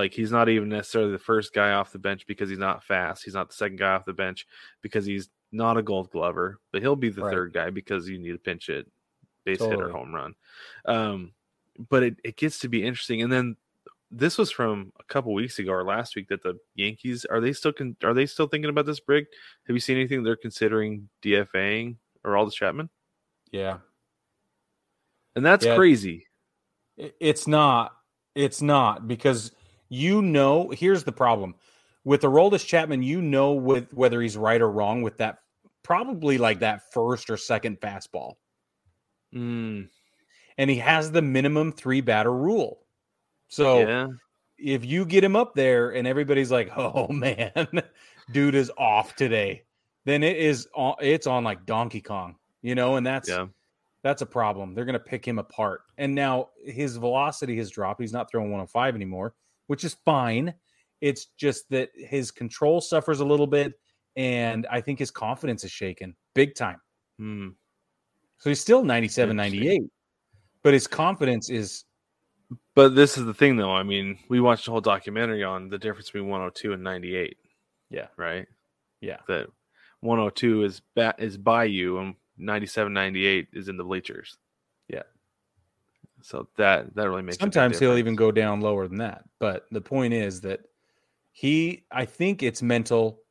Like he's not even necessarily the first guy off the bench because he's not fast. He's not the second guy off the bench because he's not a gold glover, but he'll be the Right. third guy because you need a pinch it, base hit or home run. Um, but it, it gets to be interesting. And then this was from a couple weeks ago or last week that the Yankees are they still con- are they still thinking about this Brig? Have you seen anything they're considering DFAing or Aroldis Chapman? Yeah, And that's Yeah. crazy. It's not. It's not because you know. Here's the problem with Aroldis Chapman. You know with whether he's right or wrong with that. Probably like that first or second fastball, Mm, and he has the minimum three batter rule. So yeah, if you get him up there and everybody's like, "Oh man, dude is off today," then it is on, it's on like Donkey Kong, you know, and that's yeah, that's a problem. They're going to pick him apart. And now his velocity has dropped. He's not throwing 105 anymore, which is fine. It's just that his control suffers a little bit. And I think his confidence is shaken big time. Hmm. So he's still 97, 98, but his confidence is, But this is the thing, though. I mean, we watched a whole documentary on the difference between 102 and 98. Yeah. Right. yeah. That 102 is bat is by you, and 97, 98 is in the bleachers. So that that really makes. Sometimes he'll even go down lower than that. But the point is that he, I think it's mental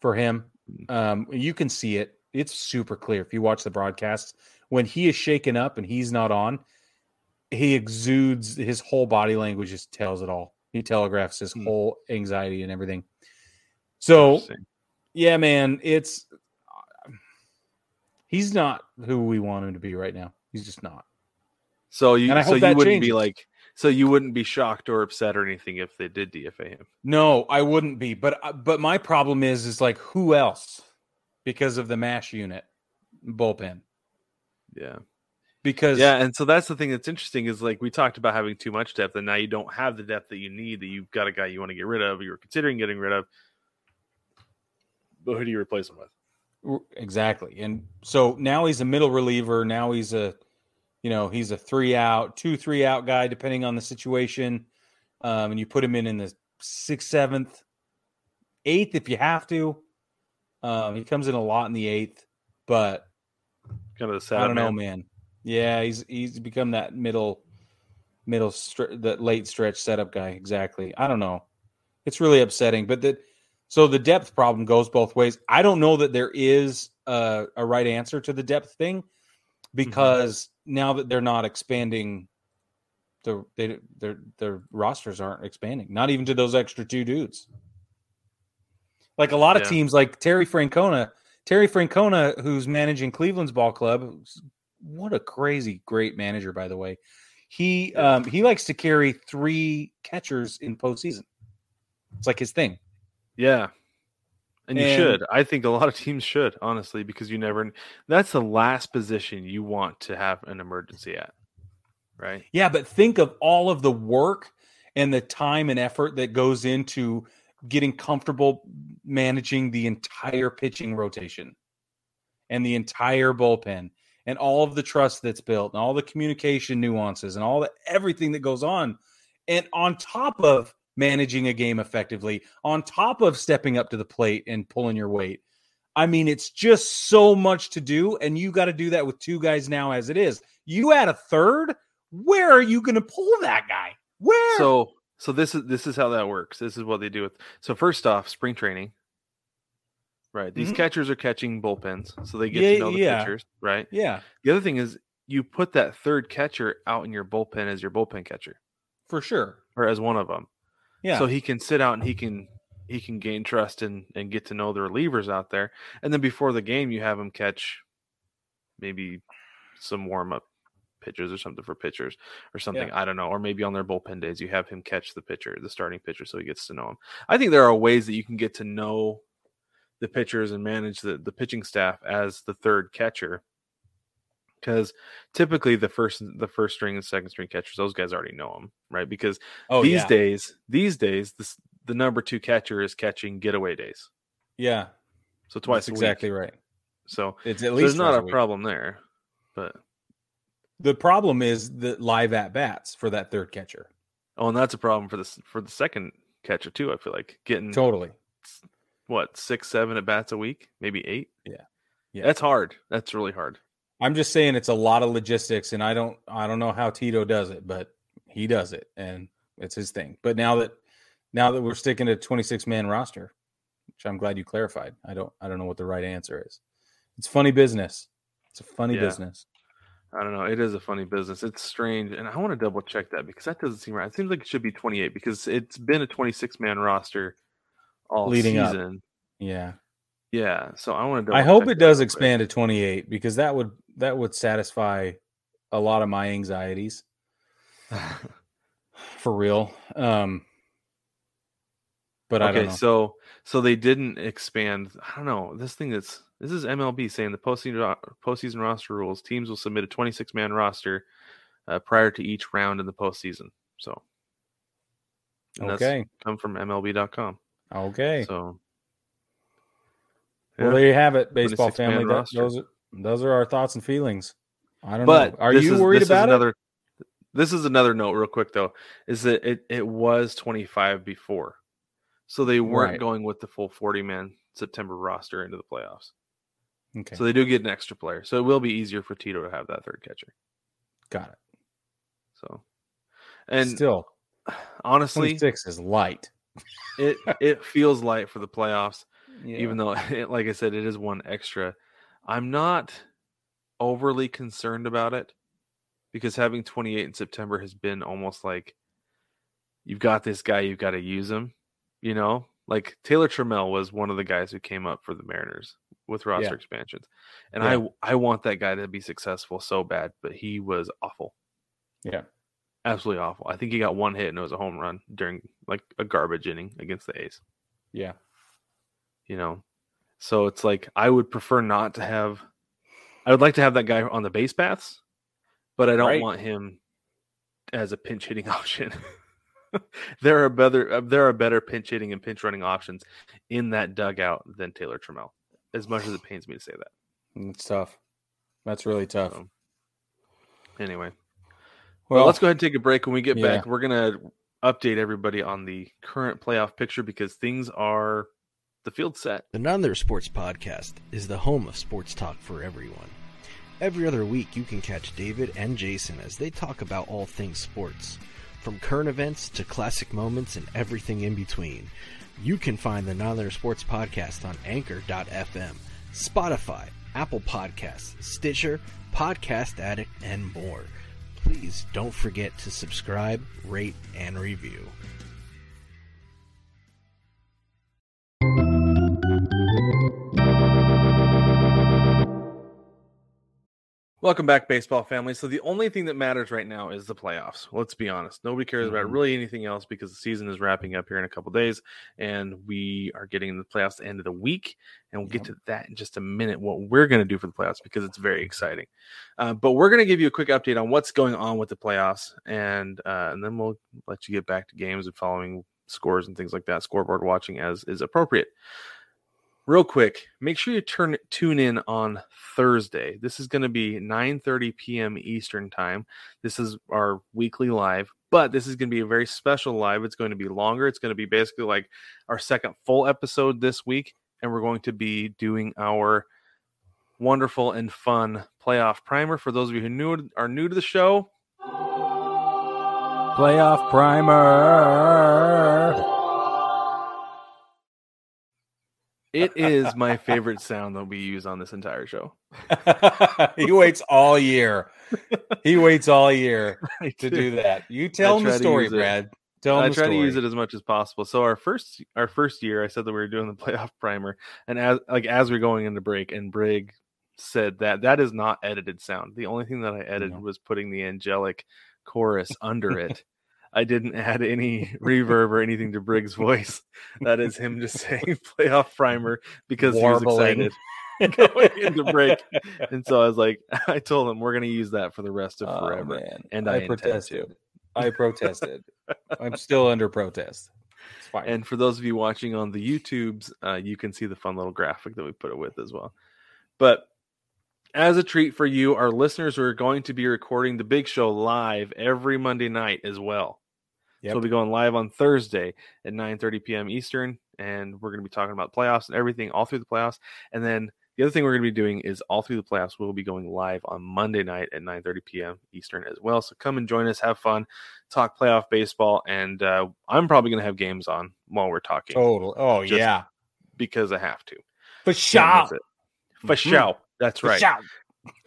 for him. Um, you can see it. It's super clear if you watch the broadcasts. When he is shaken up and he's not on, he exudes his whole body language, just tells it all. He telegraphs his Hmm. whole anxiety and everything. So, yeah, man, it's he's not who we want him to be right now. He's just not. So you so you wouldn't be like so you wouldn't be shocked or upset or anything if they did DFA him. No, I wouldn't be. But uh, but my problem is is like who else because of the mash unit bullpen Yeah. because Yeah, and so that's the thing that's interesting is like we talked about having too much depth, and now you don't have the depth that you need. That you've got a guy you want to get rid of, you're considering getting rid of. But who do you replace him with? Exactly. And so now he's a middle reliever. Now he's a, you know, he's a three out, two, three out guy, depending on the situation. Um, and you put him in in the sixth, seventh, eighth if you have to. Um, he comes in a lot in the eighth, but Kind of sad. I don't know, man. man. Yeah, he's he's become that middle, middle, str- that late stretch setup guy. Exactly. I don't know. It's really upsetting, but that so the depth problem goes both ways. I don't know that there is a, a right answer to the depth thing because now that they're not expanding, the they their their rosters aren't expanding. Not even to those extra two dudes. Like a lot of Yeah. teams, like Terry Francona, Terry Francona, who's managing Cleveland's ball club. What a crazy great manager, by the way. He um, he likes to carry three catchers in postseason. It's like his thing. Yeah. And you should. I think a lot of teams should, honestly, because you never that's the last position you want to have an emergency at. Right? Yeah, but think of all of the work and the time and effort that goes into getting comfortable managing the entire pitching rotation and the entire bullpen and all of the trust that's built and all the communication nuances and all the everything that goes on and on top of managing a game effectively on top of stepping up to the plate and pulling your weight i mean it's just so much to do and you got to do that with two guys now as it is you add a third where are you going to pull that guy where So so this is this is how that works. This is what they do with so first off, spring training. Right. These Mhm. catchers are catching bullpens, so they get Yeah, to know the yeah. pitchers, right? Yeah, The other thing is you put that third catcher out in your bullpen as your bullpen catcher for sure. or as one of them. Yeah. So he can sit out and he can he can gain trust and and get to know the relievers out there. And then before the game you have him catch maybe some warm up pitches or something for pitchers or something. I don't know. Or maybe on their bullpen days you have him catch the pitcher, the starting pitcher so he gets to know him. I think there are ways that you can get to know the pitchers and manage the, the pitching staff as the third catcher. Because typically the first the first string and second string catchers, those guys already know them, right? Because oh, these yeah. days, these days, this, the number two catcher is catching getaway days, Yeah, so twice that's a week. exactly right. So It's at so least there's not twice a problem there, but The problem is the live at bats for that third catcher. oh, and that's a problem for this for the second catcher too. I feel like getting Totally. what six, seven at bats a week, maybe eight. Yeah. Yeah. that's hard. That's really hard. I'm just saying it's a lot of logistics, and I don't I don't know how Tito does it, but he does it, and it's his thing. But now that now that we're sticking to 26 man roster, which I'm glad you clarified, I don't I don't know what the right answer is. It's funny business. It's a funny Yeah. business. I don't know. It is a funny business. It's strange, and I want to double check that because that doesn't seem right. It seems like it should be 28 because it's been a 26 man roster all Leading up. season. Yeah, Yeah, so I want to. Double I hope it does expand to 28 because that would that would satisfy a lot of my anxieties for real. Um, but I okay, don't know. so so they didn't expand. I don't know. This thing that's this is MLB saying the postseason postseason roster rules. Teams will submit a 26 man roster uh, prior to each round in the postseason. So okay, come from MLB.com. okay. So Well, there you have it, baseball family. That, roster. Those are our thoughts and feelings. I don't but know. Are you is- worried this is about it? This is another note, real quick though, is that it it was 25 before, so they weren't Right. going with the full 40 man September roster into the playoffs. Okay, So they do get an extra player. So it will be easier for Tito to have that third catcher. got it. So, and Still, honestly, six is light. it it feels light for the playoffs, Yeah. even though, it, like I said, it is one extra. I'm not overly concerned about it because having 28 in September has been almost like you've got this guy, you've got to use him. You know, like Taylor Trammell was one of the guys who came up for the Mariners with roster Yeah. expansions, and Yeah. I I want that guy to be successful so bad, but he was awful. yeah. absolutely awful. I think he got one hit and it was a home run during like a garbage inning against the A's. Yeah. You know, so it's like I would prefer not to have. I would like to have that guy on the base paths, but I don't Right. want him as a pinch hitting option. there are better uh, there are better pinch hitting and pinch running options in that dugout than Taylor Trammell. As much as it pains me to say that. It's tough. That's really tough. So, anyway, well, Well, let's go ahead and take a break. When we get Yeah. back, we're gonna update everybody on the current playoff picture because things are the field set. The None Other Sports Podcast is the home of sports talk for everyone. Every other week, you can catch David and Jason as they talk about all things sports, from current events to classic moments and everything in between. You can find the None Other Sports Podcast on Anchor.fm, Spotify, Apple Podcasts, Stitcher, Podcast Addict, and more. Please don't forget to subscribe, rate, and review. Welcome back, baseball family. So the only thing that matters right now is the playoffs. Let's be honest. Nobody cares about Mhm. really anything else because the season is wrapping up here in a couple days, and we are getting into the playoffs at the end of the week. And we'll get to that in just a minute. What we're going to do for the playoffs because it's very exciting. Uh, but we're going to give you a quick update on what's going on with the playoffs, and uh, and then we'll let you get back to games and following scores and things like that. Scoreboard watching as is appropriate real quick make sure you turn tune in on thursday. This is going to be 9 p.m eastern time. This is our weekly live but this is going to be a very special live. It's going to be longer. It's going to be basically like our second full episode this week and we're going to be doing our wonderful and fun playoff primer. For those of you who new, are new to the show playoff primer. It is my favorite sound that we use on this entire show. he waits all year. He waits all year to do. that. You tell him the story. Brad. Tell him I try story. to use it as much as possible. So our first our first year, I said that we were doing the playoff primer, and as like as we're going into break, and Brig said that that is not edited sound. The only thing that I edited No. was putting the angelic chorus under it. I didn't add any reverb or anything to Brig's voice. That is him just saying playoff primer because Warbling. he was excited going into break. And so I was like, I told him we're going to use that for the rest of Oh, forever. man. And I I, protested. I protested. I'm still under protest. It's fine. And for those of you watching on the YouTubes, uh, you can see the fun little graphic that we put it with as well. But as a treat for you, our listeners, we're going to be recording the big show live every Monday night as well. Yep. So we'll be going live on Thursday at 9:30 p.m. Eastern, and we're going to be talking about playoffs and everything all through the playoffs. And then the other thing we're going to be doing is all through the playoffs. We'll be going live on Monday night at 9:30 p.m. Eastern as well. So come and join us, have fun, talk playoff baseball, and uh, I'm probably going to have games on while we're talking Total. Oh yeah. because I have to. For sure. For Mhm. sure. That's right.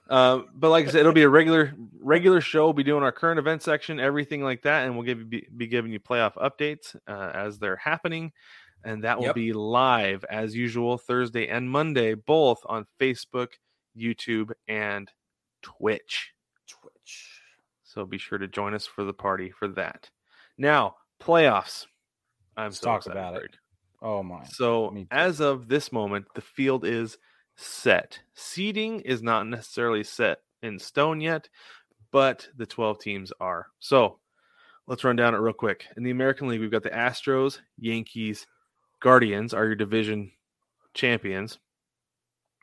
Uh, but like I said, it'll be a regular regular show. We'll be doing our current event section, everything like that, and we'll give you be, be giving you playoff updates uh, as they're happening, and that will Yep. be live as usual Thursday and Monday, both on Facebook, YouTube, and Twitch. Twitch. So be sure to join us for the party for that. Now playoffs. I'm Let's so talk excited, about it. Oh my. So as of this moment, the field is set. Seeding is not necessarily set in stone yet, but the 12 teams are. So let's run down it real quick. In the American League, we've got the Astros, Yankees, Guardians are your division champions.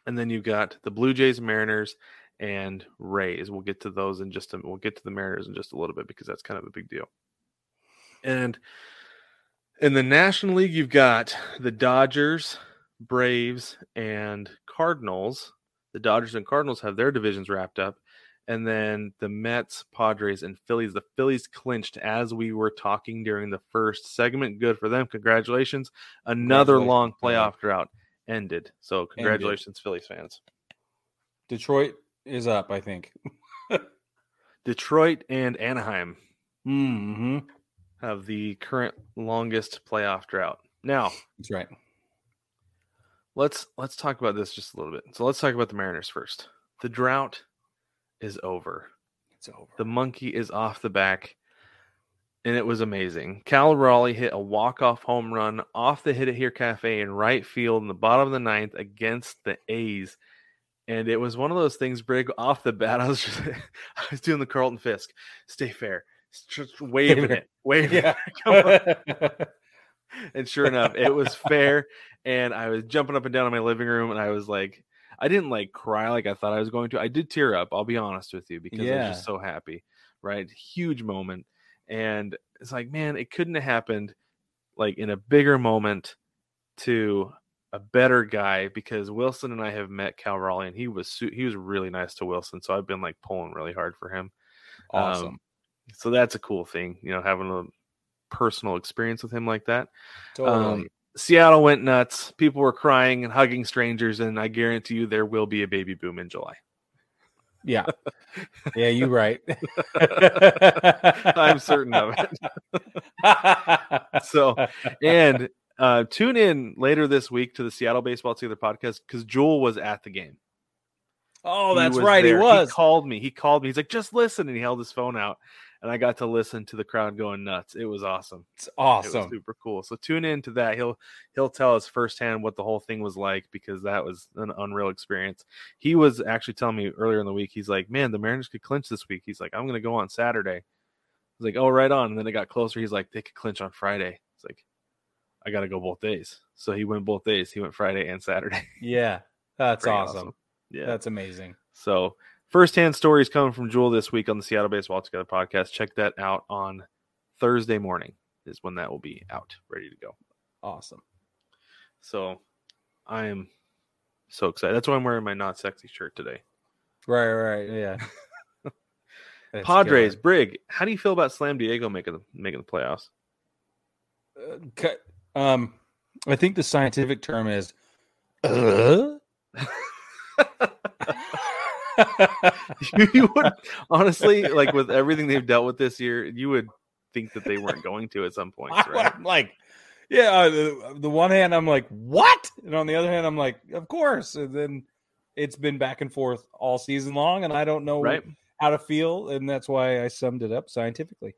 And then you've got the Blue Jays, Mariners, and Rays. We'll get to those in just a we'll get to the Mariners in just a little bit because that's kind of a big deal. And in the National League, you've got the Dodgers, Braves, and Cardinals. The Dodgers and Cardinals have their divisions wrapped up. And then the Mets, Padres, and Phillies. The Phillies clinched as we were talking during the first segment. Good for them. Congratulations. Another Congratulations, long playoff drought ended. So congratulations, Phillies fans. Detroit is up, I think. Detroit and Anaheim Mm-hmm. have the current longest playoff drought. Now, That's right. Let's let's talk about this just a little bit. So let's talk about the Mariners first. The drought is over. It's over. The monkey is off the back, and it was amazing. Cal Raleigh hit a walk-off home run off the Hit It Here Cafe in right field in the bottom of the ninth against the A's. And it was one of those things, Brig, off the bat. I was just I was doing the Carlton Fisk. Stay fair. Just waving it. Waving yeah. it. Come on. And sure enough, it was fair. And I was jumping up and down in my living room, and I was like, I didn't like cry like I thought I was going to. I did tear up. I'll be honest with you because I was just so happy. Right, huge moment, and it's like, man, it couldn't have happened like in a bigger moment to a better guy because Wilson and I have met Cal Raleigh, and he was su- he was really nice to Wilson. So I've been like pulling really hard for him. awesome. Um, so that's a cool thing, you know, having a personal experience with him like that. totally. Um, Seattle went nuts. People were crying and hugging strangers, and I guarantee you there will be a baby boom in July. yeah. Yeah, you're right. I'm certain of it. So, and uh, tune in later this week to the Seattle Baseball Together podcast because Jewel was at the game. oh, that's right. there. He was. He called me. He called me. He's like, just listen. And he held his phone out. And I got to listen to the crowd going nuts. It was awesome. it's It was awesome. super cool. So tune in to that. He'll he'll tell us firsthand what the whole thing was like because that was an unreal experience. He was actually telling me earlier in the week. He's like, "Man, the Mariners could clinch this week." He's like, "I'm going to go on Saturday." I was like, "Oh, right on." And then it got closer. He's like, "They could clinch on Friday." It's like, "I got to go both days." So he went both days. He went Friday and Saturday. Yeah. That's Pretty awesome. Yeah. That's amazing. So firsthand stories coming from Jewel this week on the Seattle Baseball Together podcast. Check that out on Thursday morning is when that will be out, ready to go. Awesome. So I am so excited. That's why I'm wearing my not sexy shirt today. Right, right. Yeah. Padres, killer. Brig, how do you feel about Slam Diego making the making the playoffs? Uh, um, I think the scientific term is Uh? you, would honestly like with everything they've dealt with this year, you would think that they weren't going to at some points, right? I'm like, yeah. Uh, the, the one hand, I'm like, what? And on the other hand, I'm like, of course. And then it's been back and forth all season long, and I don't know Right. how to feel, and that's why I summed it up scientifically.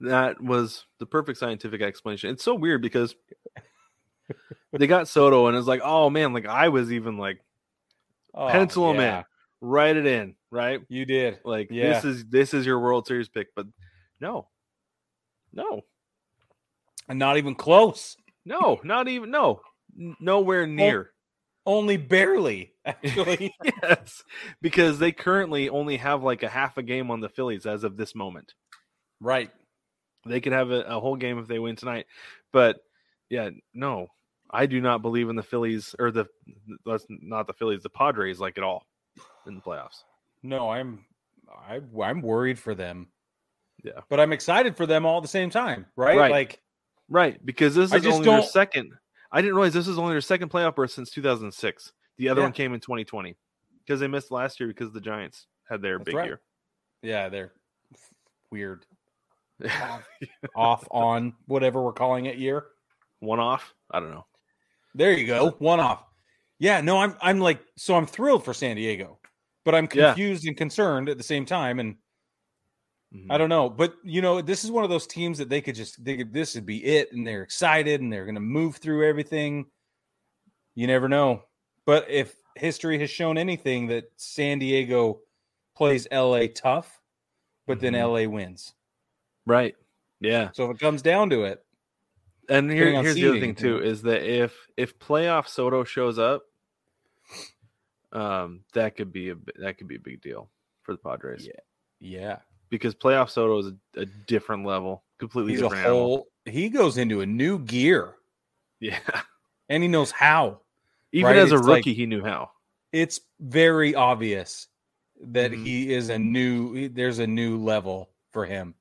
That was the perfect scientific explanation. It's so weird because they got Soto and it's like, oh man, like I was even like Oh, pencil him yeah, in, write it in, right? You did. Like Yeah. this is this is your World Series pick, but no, no, And not even close. no, not even no, nowhere near. Only barely, actually. yes, because they currently only have like a half a game on the Phillies as of this moment. right. They could have a, a whole game if they win tonight, but yeah, no, I do not believe in the Phillies or the that's not the Phillies, the Padres like at all in the playoffs. No, I'm I, I'm worried for them. Yeah. But I'm excited for them all at the same time, right? Right. Like Right, because this I is only their don't- second. I didn't realize this is only their second playoff berth since 2006. The other Yeah. one came in 2020 because they missed last year because the Giants had their That's big right. year. yeah, they're weird. Off, off on whatever we're calling it year. one off. I don't know. There you go. One off. Yeah, no, I'm I'm like so I'm thrilled for San Diego, but I'm Yeah. confused and concerned at the same time. And Mhm. I don't know, but you know, this is one of those teams that they could just they could this would be it, and they're excited and they're going to move through everything. You never know, but if history has shown anything, that San Diego plays LA tough, but then Mhm. LA wins. Right. Yeah. So if it comes down to it, And here, here's the other thing too. is that if if playoff Soto shows up, um, that could be a that could be a big deal for the Padres Yeah. yeah, because playoff Soto is a, a different level, completely he's a different animal. whole. He goes into a new gear, Yeah, and he knows how. even Right, as a it's like- rookie, he knew how. it's very obvious that Mhm. he is a new there's a new level for him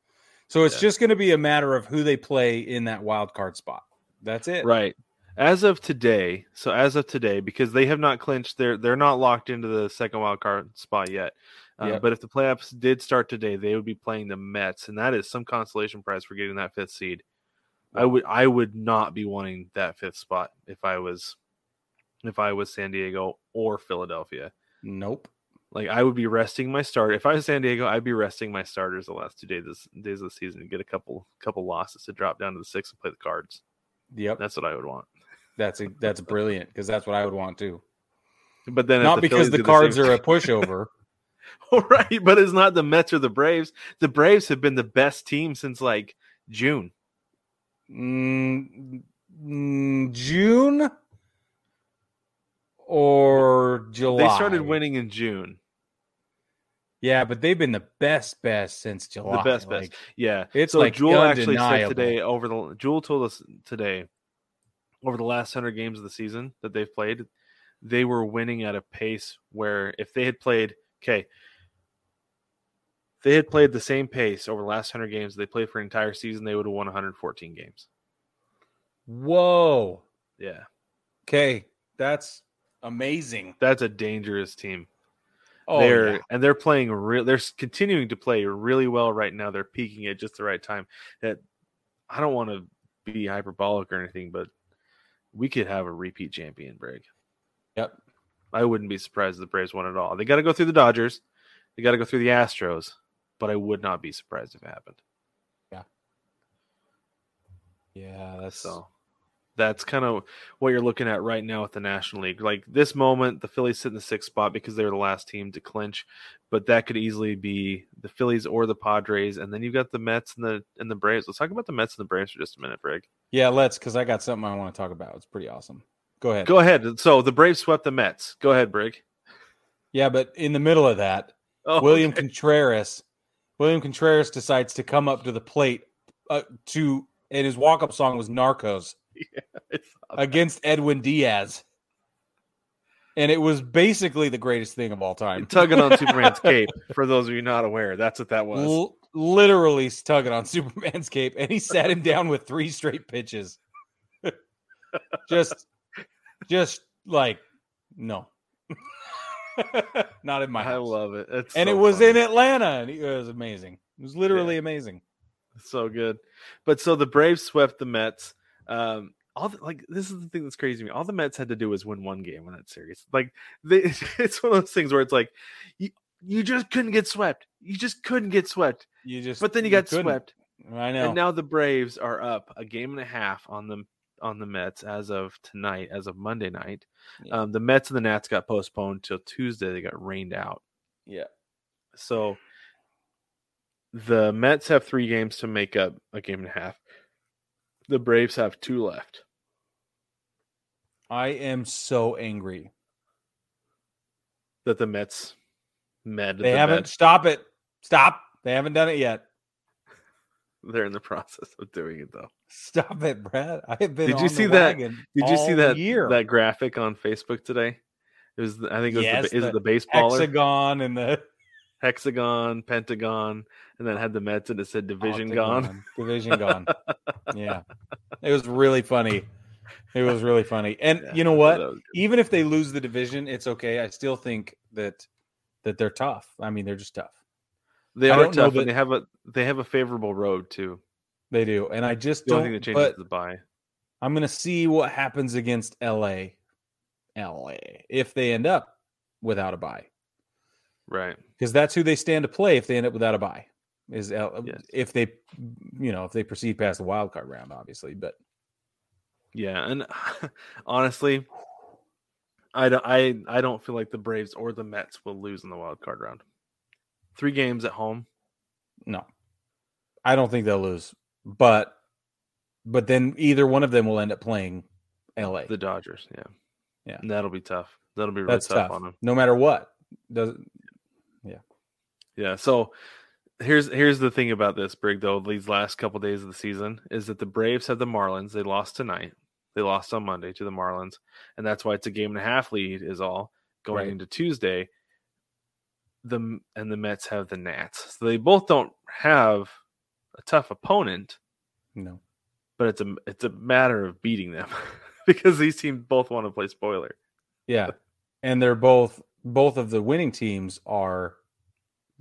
so it's Yeah. just going to be a matter of who they play in that wild card spot that's it Right. As of today, so as of today, because they have not clinched, they're they're not locked into the second wild card spot yet. Uh, Yep. But if the playoffs did start today, they would be playing the Mets, and that is some consolation prize for getting that fifth seed. I would I would not be wanting that fifth spot if I was if I was San Diego or Philadelphia. nope Like I would be resting my start. If I was San Diego, I'd be resting my starters the last two days days of the season to get a couple couple losses to drop down to the six and play the cards. yep That's what I would want. That's a, that's brilliant because that's what i would want too But then not because Phillies the cards same- are a pushover right, but it's not the Mets or the Braves. The Braves have been the best team since like June. mm, mm, june or july They started winning in June. yeah but they've been the best best since july The best, best. Yeah, It's, so like, Jewel actually said today over the Jewel told us today over the last hundred games of the season that they've played, they were winning at a pace where if they had played okay, if they had played the same pace over the last hundred games they played for an entire season, they would have won 114 games. whoa Yeah, Okay, that's amazing. that's a dangerous team. Oh, they're yeah. and they're playing real. They're continuing to play really well right now. They're peaking at just the right time. That I don't want to be hyperbolic or anything, but we could have a repeat champion, Brig. Yep. I wouldn't be surprised if the Braves won at all. They got to go through the Dodgers. They got to go through the Astros, but I would not be surprised if it happened. Yeah. Yeah, that's So that's kind of what you're looking at right now with the National League. Like this moment, the Phillies sit in the sixth spot because they're the last team to clinch, but that could easily be the Phillies or the Padres, and then you've got the Mets and the and the Braves. Let's talk about the Mets and the Braves for just a minute, Brig. yeah. Let's because I got something I want to talk about. It's pretty awesome. Go ahead. Go ahead. So the Braves swept the Mets. Go ahead, Brig. Yeah, but in the middle of that, Oh, William okay. Contreras, William Contreras decides to come up to the plate uh, to, and his walk-up song was "Narcos" It's- against Edwin Diaz, and it was basically the greatest thing of all time. tugging on Superman's cape. For those of you not aware, that's what that was. L- literally tugging on Superman's cape, and he sat him down with three straight pitches. just, just like No. Not in my I love it. It's and so it was funny. in Atlanta, and it was amazing. It was literally amazing. so good. But so the Braves swept the Mets. Um, all the, like this is the thing that's crazy to me. All the Mets had to do was win one game in that series. Like they, it's one of those things where it's like you you just couldn't get swept. You just couldn't get swept. You just, But then you got couldn't. swept. I know. And now the Braves are up a game and a half on the on the Mets as of tonight, as of Monday night. Yeah. Um, the Mets and the Nats got postponed till Tuesday. They got rained out. yeah. So the Mets have three games to make up a game and a half. The Braves have two left. I am so angry. That the Mets med. They the haven't. Stop it. Stop. They haven't done it yet. They're in the process of doing it though. Stop it, Brad. I have been. Did you see that- Did you see that year? that graphic on Facebook today? It was I think it was Yes, the, is the it the baseballer hexagon and the hexagon, pentagon, and then had the Mets and it said oh, division gone. Division gone. yeah, it was really funny. It was really funny. And Yeah, you know what? thought that was good. Even if they lose the division, it's okay. I still think that that they're tough. I mean, they're just tough. They I are tough, that- and they have a they have a favorable road too. They do. And I just The don't. think that changes but the bye. I'm going to see what happens against LA. LA if they end up without a bye. Right. because that's who they stand to play if they end up without a bye. Is L- Yes. if they, you know, if they proceed past the wild card round, obviously. But Yeah, and honestly, I don't I I don't feel like the Braves or the Mets will lose in the wild card round. Three games at home. no, I don't think they'll lose. But, but then either one of them will end up playing L.A. The Dodgers, yeah. Yeah. And that'll be tough. That'll be really That's tough, tough, on them. no matter what. Does Yeah. So here's here's the thing about this, Brig, though, these last couple days of the season is that the Braves have the Marlins. They lost tonight. They lost on Monday to the Marlins. And that's why it's a game and a half lead is all going Right. into Tuesday. The and the Mets have the Nats. So they both don't have a tough opponent, no, but it's a it's a matter of beating them because these teams both want to play spoiler. yeah, and they're both both of the winning teams are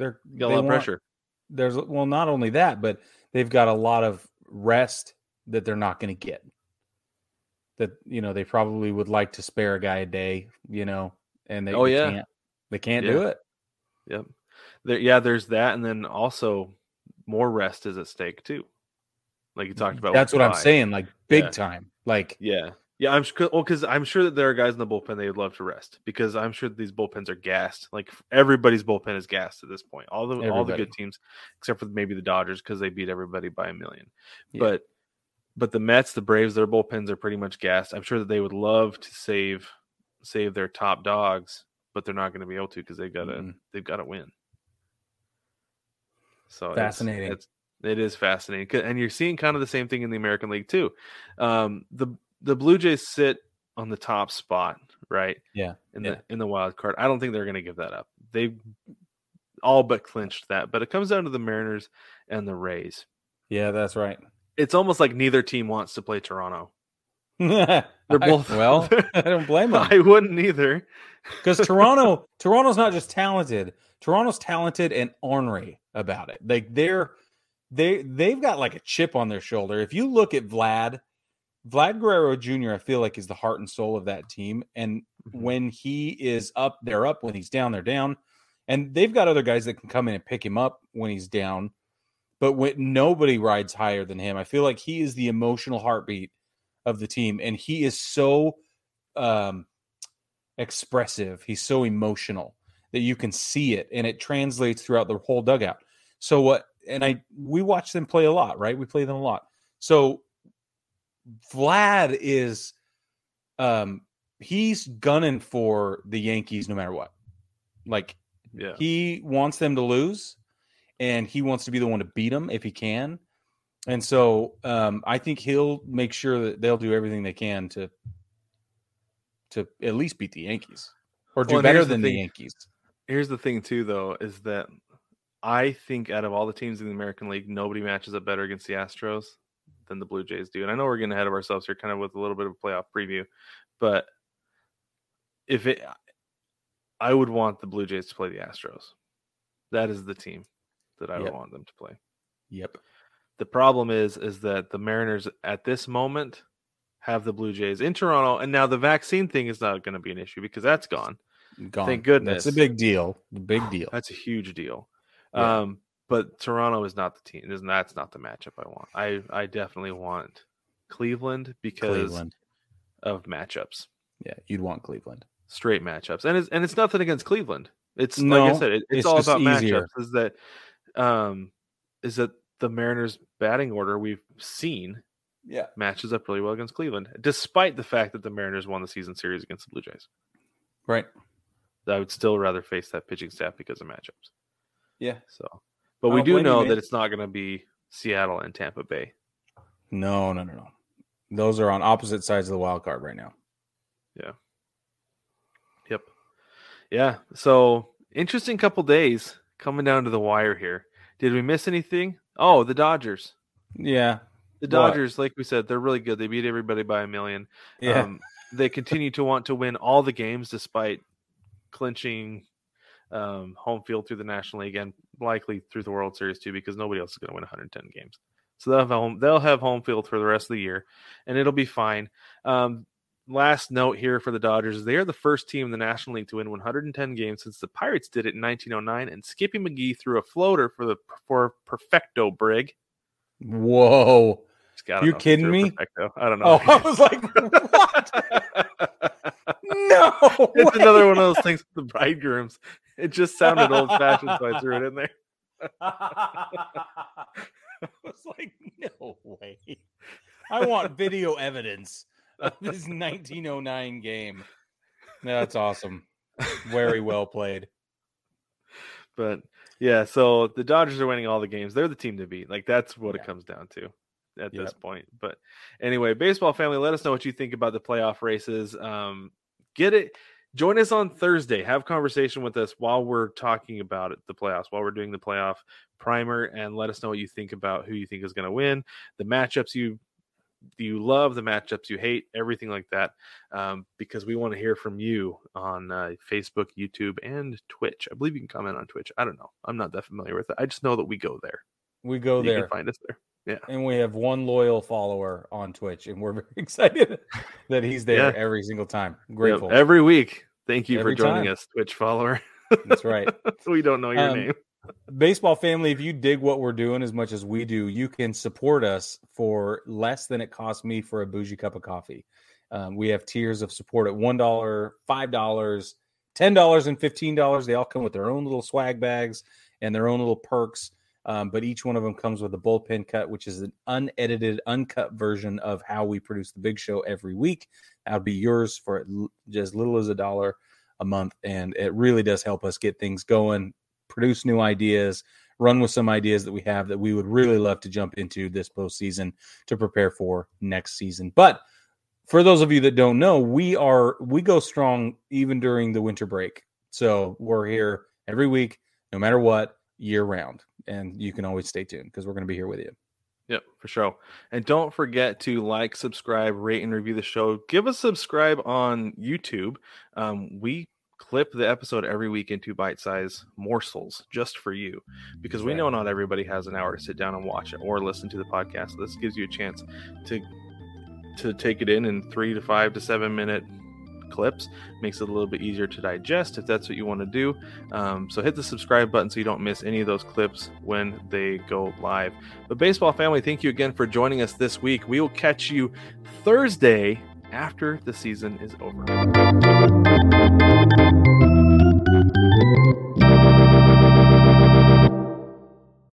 they're got a they lot of want- pressure. There's well, not only that, but they've got a lot of rest that they're not going to get. That you know they probably would like to spare a guy a day, you know, and they, Oh, they yeah. can't, they can't do it. Yep. There, yeah, there's that, and then also more rest is at stake too. Like you talked mm-hmm. about. That's what I'm saying, like big Yeah. time. Like Yeah, yeah. I'm sure. Well, because I'm sure that there are guys in the bullpen they would love to rest because I'm sure that these bullpens are gassed. Like everybody's bullpen is gassed at this point. All the all the good teams, except for maybe the Dodgers because they beat everybody by a million. Yeah. But but the Mets, the Braves, their bullpens are pretty much gassed. I'm sure that they would love to save save their top dogs, but they're not going to be able to because they've got to Mm-mm. they've got to win. So it's- Fascinating. It's, it is fascinating, and you're seeing kind of the same thing in the American League too. Um, the the Blue Jays sit on the top spot, right? Yeah, In yeah. the in the wild card, I don't think they're going to give that up. They all but clinched that, but it comes down to the Mariners and the Rays. yeah, that's right. It's almost like neither team wants to play Toronto. They're both- well. I don't blame them I wouldn't either. because Toronto, Toronto's not just talented. Toronto's talented and ornery about it. Like they're they they've got like a chip on their shoulder. If you look at Vlad, Vlad Guerrero Jr., I feel like is the heart and soul of that team. And Mhm. when he is up, they're up. When he's down, they're down. And they've got other guys that can come in and pick him up when he's down. But when nobody rides higher than him, I feel like he is the emotional heartbeat of the team, and he is so um, expressive. He's so emotional that you can see it, and it translates throughout the whole dugout. So what? And I we watch them play a lot, right? We play them a lot. So Vlad is um he's gunning for the Yankees no matter what. Like Yeah. he wants them to lose and he wants to be the one to beat them if he can. And so um I think he'll make sure that they'll do everything they can to to at least beat the Yankees or do Well, better here's the than the. Yankees. Here's the thing too, though, is that I think out of all the teams in the American League, nobody matches up better against the Astros than the Blue Jays do. And I know we're getting ahead of ourselves here, kind of with a little bit of a playoff preview, but if it, I would want the Blue Jays to play the Astros. That is the team that I would want them to play. Yep. The problem is, is that the Mariners at this moment have the Blue Jays in Toronto, and now the vaccine thing is not going to be an issue because that's gone. Gone. Thank goodness. That's a big deal. Big deal. That's a huge deal. Yeah. Um, but Toronto is not the team. Isn't that's not the matchup I want. I I definitely want Cleveland because Cleveland. of matchups, Yeah, you'd want Cleveland. straight matchups, and it's and it's nothing against Cleveland. It's No, like I said, it, it's, it's all about easier. matchups. Is that um is that the Mariners batting order we've seen Yeah. matches up really well against Cleveland, despite the fact that the Mariners won the season series against the Blue Jays. Right. I would still rather face that pitching staff because of matchups. Yeah. So, but we don't do blame you, know that it's not going to be Seattle and Tampa Bay. No, no, no, no. Those are on opposite sides of the wild card right now. Yeah. Yep. Yeah. So interesting couple days coming down to the wire here. Did we miss anything? Oh, the Dodgers. Yeah. The What? Dodgers, like we said, they're really good. They beat everybody by a million. Yeah. Um, they continue to want to win all the games despite clinching um, home field through the National League and likely through the World Series too, because nobody else is going to win 110 games. So they'll have home they'll have home field for the rest of the year, and it'll be fine. Um, last note here for the Dodgers is they are the first team in the National League to win 110 games since the Pirates did it in 1909, and Skippy McGee threw a floater for the for perfecto brig. Whoa. Gotta You know kidding me? Perfecto. I don't know. Oh, I was like, what? no. it's way. another one of those things with the bridegrooms. It just sounded old fashioned, so I threw it in there. I was like, no way. I want video evidence of this 1909 game. That's awesome. Very well played. But yeah, so the Dodgers are winning all the games. They're the team to beat. Like that's what Yeah. it comes down to at this point. But anyway, baseball family, let us know what you think about the playoff races. Um, get it. Join us on Thursday. Have conversation with us while we're talking about it, the playoffs, while we're doing the playoff primer, and let us know what you think about who you think is going to win, the matchups you you love, the matchups you hate, everything like that. Um, because we want to hear from you on uh, Facebook, YouTube, and Twitch. I believe you can comment on Twitch. I don't know. I'm not that familiar with it. I just know that we go there. We go you there. can find us there. And we have one loyal follower on Twitch, and we're very excited that he's there Yeah. every single time. Yep, Grateful. every week. Thank you Every for joining time. us, Twitch follower. That's right. we don't know your Um, name. Baseball family, if you dig what we're doing as much as we do, you can support us for less than it costs me for a bougie cup of coffee. Um, we have tiers of support at $1, $5, $10, and $15. They all come with their own little swag bags and their own little perks. Um, but each one of them comes with a bullpen cut, which is an unedited, uncut version of how we produce the big show every week. That'll be yours for just little as a dollar a month. And it really does help us get things going, produce new ideas, run with some ideas that we have that we would really love to jump into this postseason to prepare for next season. But for those of you that don't know, we are we go strong even during the winter break. So we're here every week, no matter what, year round. And you can always stay tuned because we're going to be here with you. Yep, for sure. And don't forget to like, subscribe, rate, and review the show. Give us subscribe on YouTube. Um, we clip the episode every week into bite-sized morsels just for you because we know not everybody has an hour to sit down and watch it or listen to the podcast. This gives you a chance to to take it in in three to five to seven minute clips. Makes it a little bit easier to digest if that's what you want to do. Um, so hit the subscribe button so you don't miss any of those clips when they go live. But baseball family thank you again for joining us this week. We will catch you thursday after the season is over